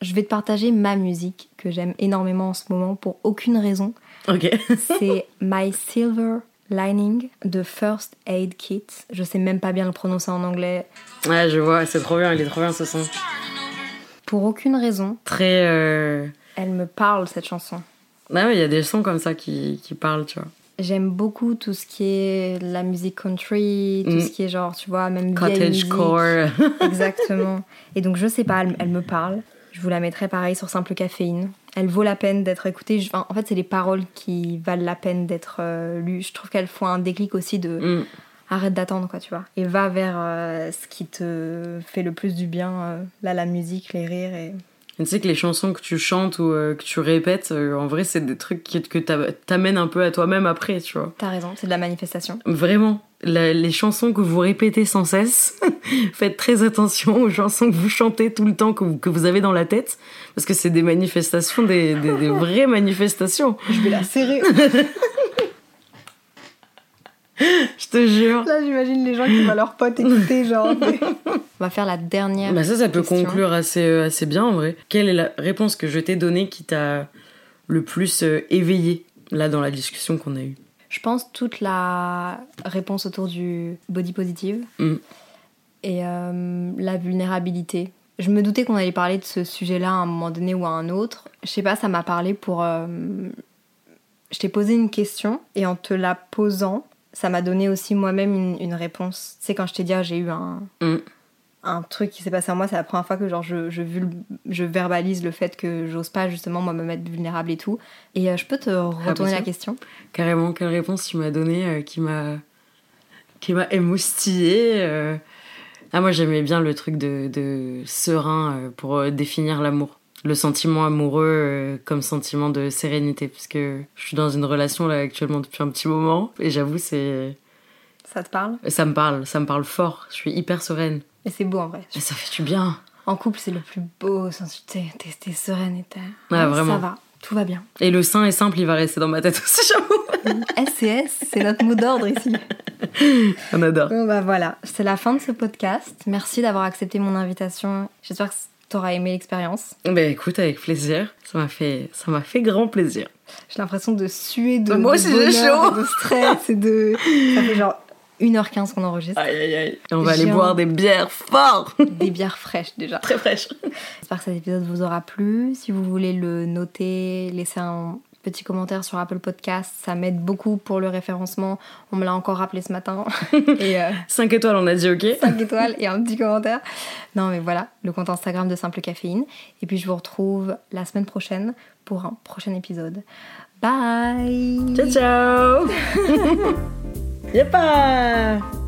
C: Je vais te partager ma musique que j'aime énormément en ce moment pour aucune raison.
D: Ok. *laughs*
C: c'est My Silver Lining de First Aid Kit. Je sais même pas bien le prononcer en anglais.
D: Ouais, je vois, c'est trop bien, il est trop bien ce son.
C: Pour aucune raison.
D: Très. Euh,
C: Elle me parle cette chanson.
D: Ah ouais, il y a des sons comme ça qui, qui parlent, tu vois.
C: J'aime beaucoup tout ce qui est la musique country, tout mm. ce qui est genre, tu vois, même
D: Cottagecore. *laughs*
C: Exactement. Et donc, je sais pas, elle me parle. Je vous la mettrai pareil sur Simple Caféine. Elle vaut la peine d'être écoutée. en fait, c'est les paroles qui valent la peine d'être euh, lues. Je trouve qu'elles font un déclic aussi de mm. arrête d'attendre, quoi, tu vois. Et va vers euh, ce qui te fait le plus du bien. Euh, là, la musique, les rires et
D: tu sais que les chansons que tu chantes ou euh, que tu répètes, euh, en vrai, c'est des trucs qui, que t'amènent un peu à toi-même après, tu vois.
C: T'as raison, c'est de la manifestation.
D: Vraiment. les chansons que vous répétez sans cesse, *laughs* faites très attention aux chansons que vous chantez tout le temps, que vous, que vous avez dans la tête, parce que c'est des manifestations, des, des vraies manifestations.
C: Je vais la serrer. *laughs*
D: Je te jure.
C: Là, j'imagine les gens qui voient leurs potes écouter, genre. On va faire la dernière.
D: Bah ça, ça peut conclure assez, euh, assez bien en vrai. Quelle est la réponse que je t'ai donnée qui t'a le plus euh, éveillé là dans la discussion qu'on a eue?
C: Je pense toute la réponse autour du body positive mm. et euh, la vulnérabilité. Je me doutais qu'on allait parler de ce sujet-là à un moment donné ou à un autre. Je sais pas, ça m'a parlé pour. Je t'ai posé une question et en te la posant, ça m'a donné aussi moi-même une, réponse. Tu sais, quand je t'ai dit, ah, j'ai eu un, mm. un truc qui s'est passé en moi, c'est la première fois que genre, je, je, je verbalise le fait que j'ose pas justement moi me mettre vulnérable et tout. Et euh, je peux te ah, retourner la question?
D: Carrément, quelle réponse tu m'as donnée euh, qui m'a qui m'a émoustillée euh. Ah, moi j'aimais bien le truc de, de serein pour définir l'amour. Le sentiment amoureux euh, comme sentiment de sérénité, parce que je suis dans une relation là actuellement depuis un petit moment, et j'avoue, c'est.
C: Ça te parle?
D: Ça me parle, ça me parle fort. Je suis hyper sereine.
C: Et c'est beau en vrai.
D: Et ça fait du bien.
C: En couple, c'est le plus beau, t'es es sereine et t'es.
D: Ah, vraiment.
C: Ça va, tout va bien.
D: Et le sein est simple, il va rester dans ma tête aussi, j'avoue. *laughs*
C: SCS, c'est notre mot d'ordre ici.
D: On adore.
C: Bon, bah voilà, c'est la fin de ce podcast. Merci d'avoir accepté mon invitation. J'espère que t'auras aimé l'expérience.
D: Bah écoute, avec plaisir. Ça m'a fait, ça m'a fait grand plaisir.
C: J'ai l'impression de suer de,
D: Moi aussi, j'ai chaud.
C: de stress et de. Ça fait genre 1h15 qu'on enregistre.
D: Aïe aïe aïe. Et on va aller boire des bières fortes. *laughs*
C: Des bières fraîches déjà.
D: Très fraîches.
C: J'espère que cet épisode vous aura plu. Si vous voulez le noter, laissez un petit commentaire sur Apple Podcast. Ça m'aide beaucoup pour le référencement. On me l'a encore rappelé ce matin. *laughs*
D: et 5 euh, étoiles, on a dit ok. *laughs*
C: 5 étoiles et un petit commentaire. Non mais voilà, le compte Instagram de Simple Caféine. Et puis je vous retrouve la semaine prochaine pour un prochain épisode. Bye
D: Ciao ciao *laughs* Yepa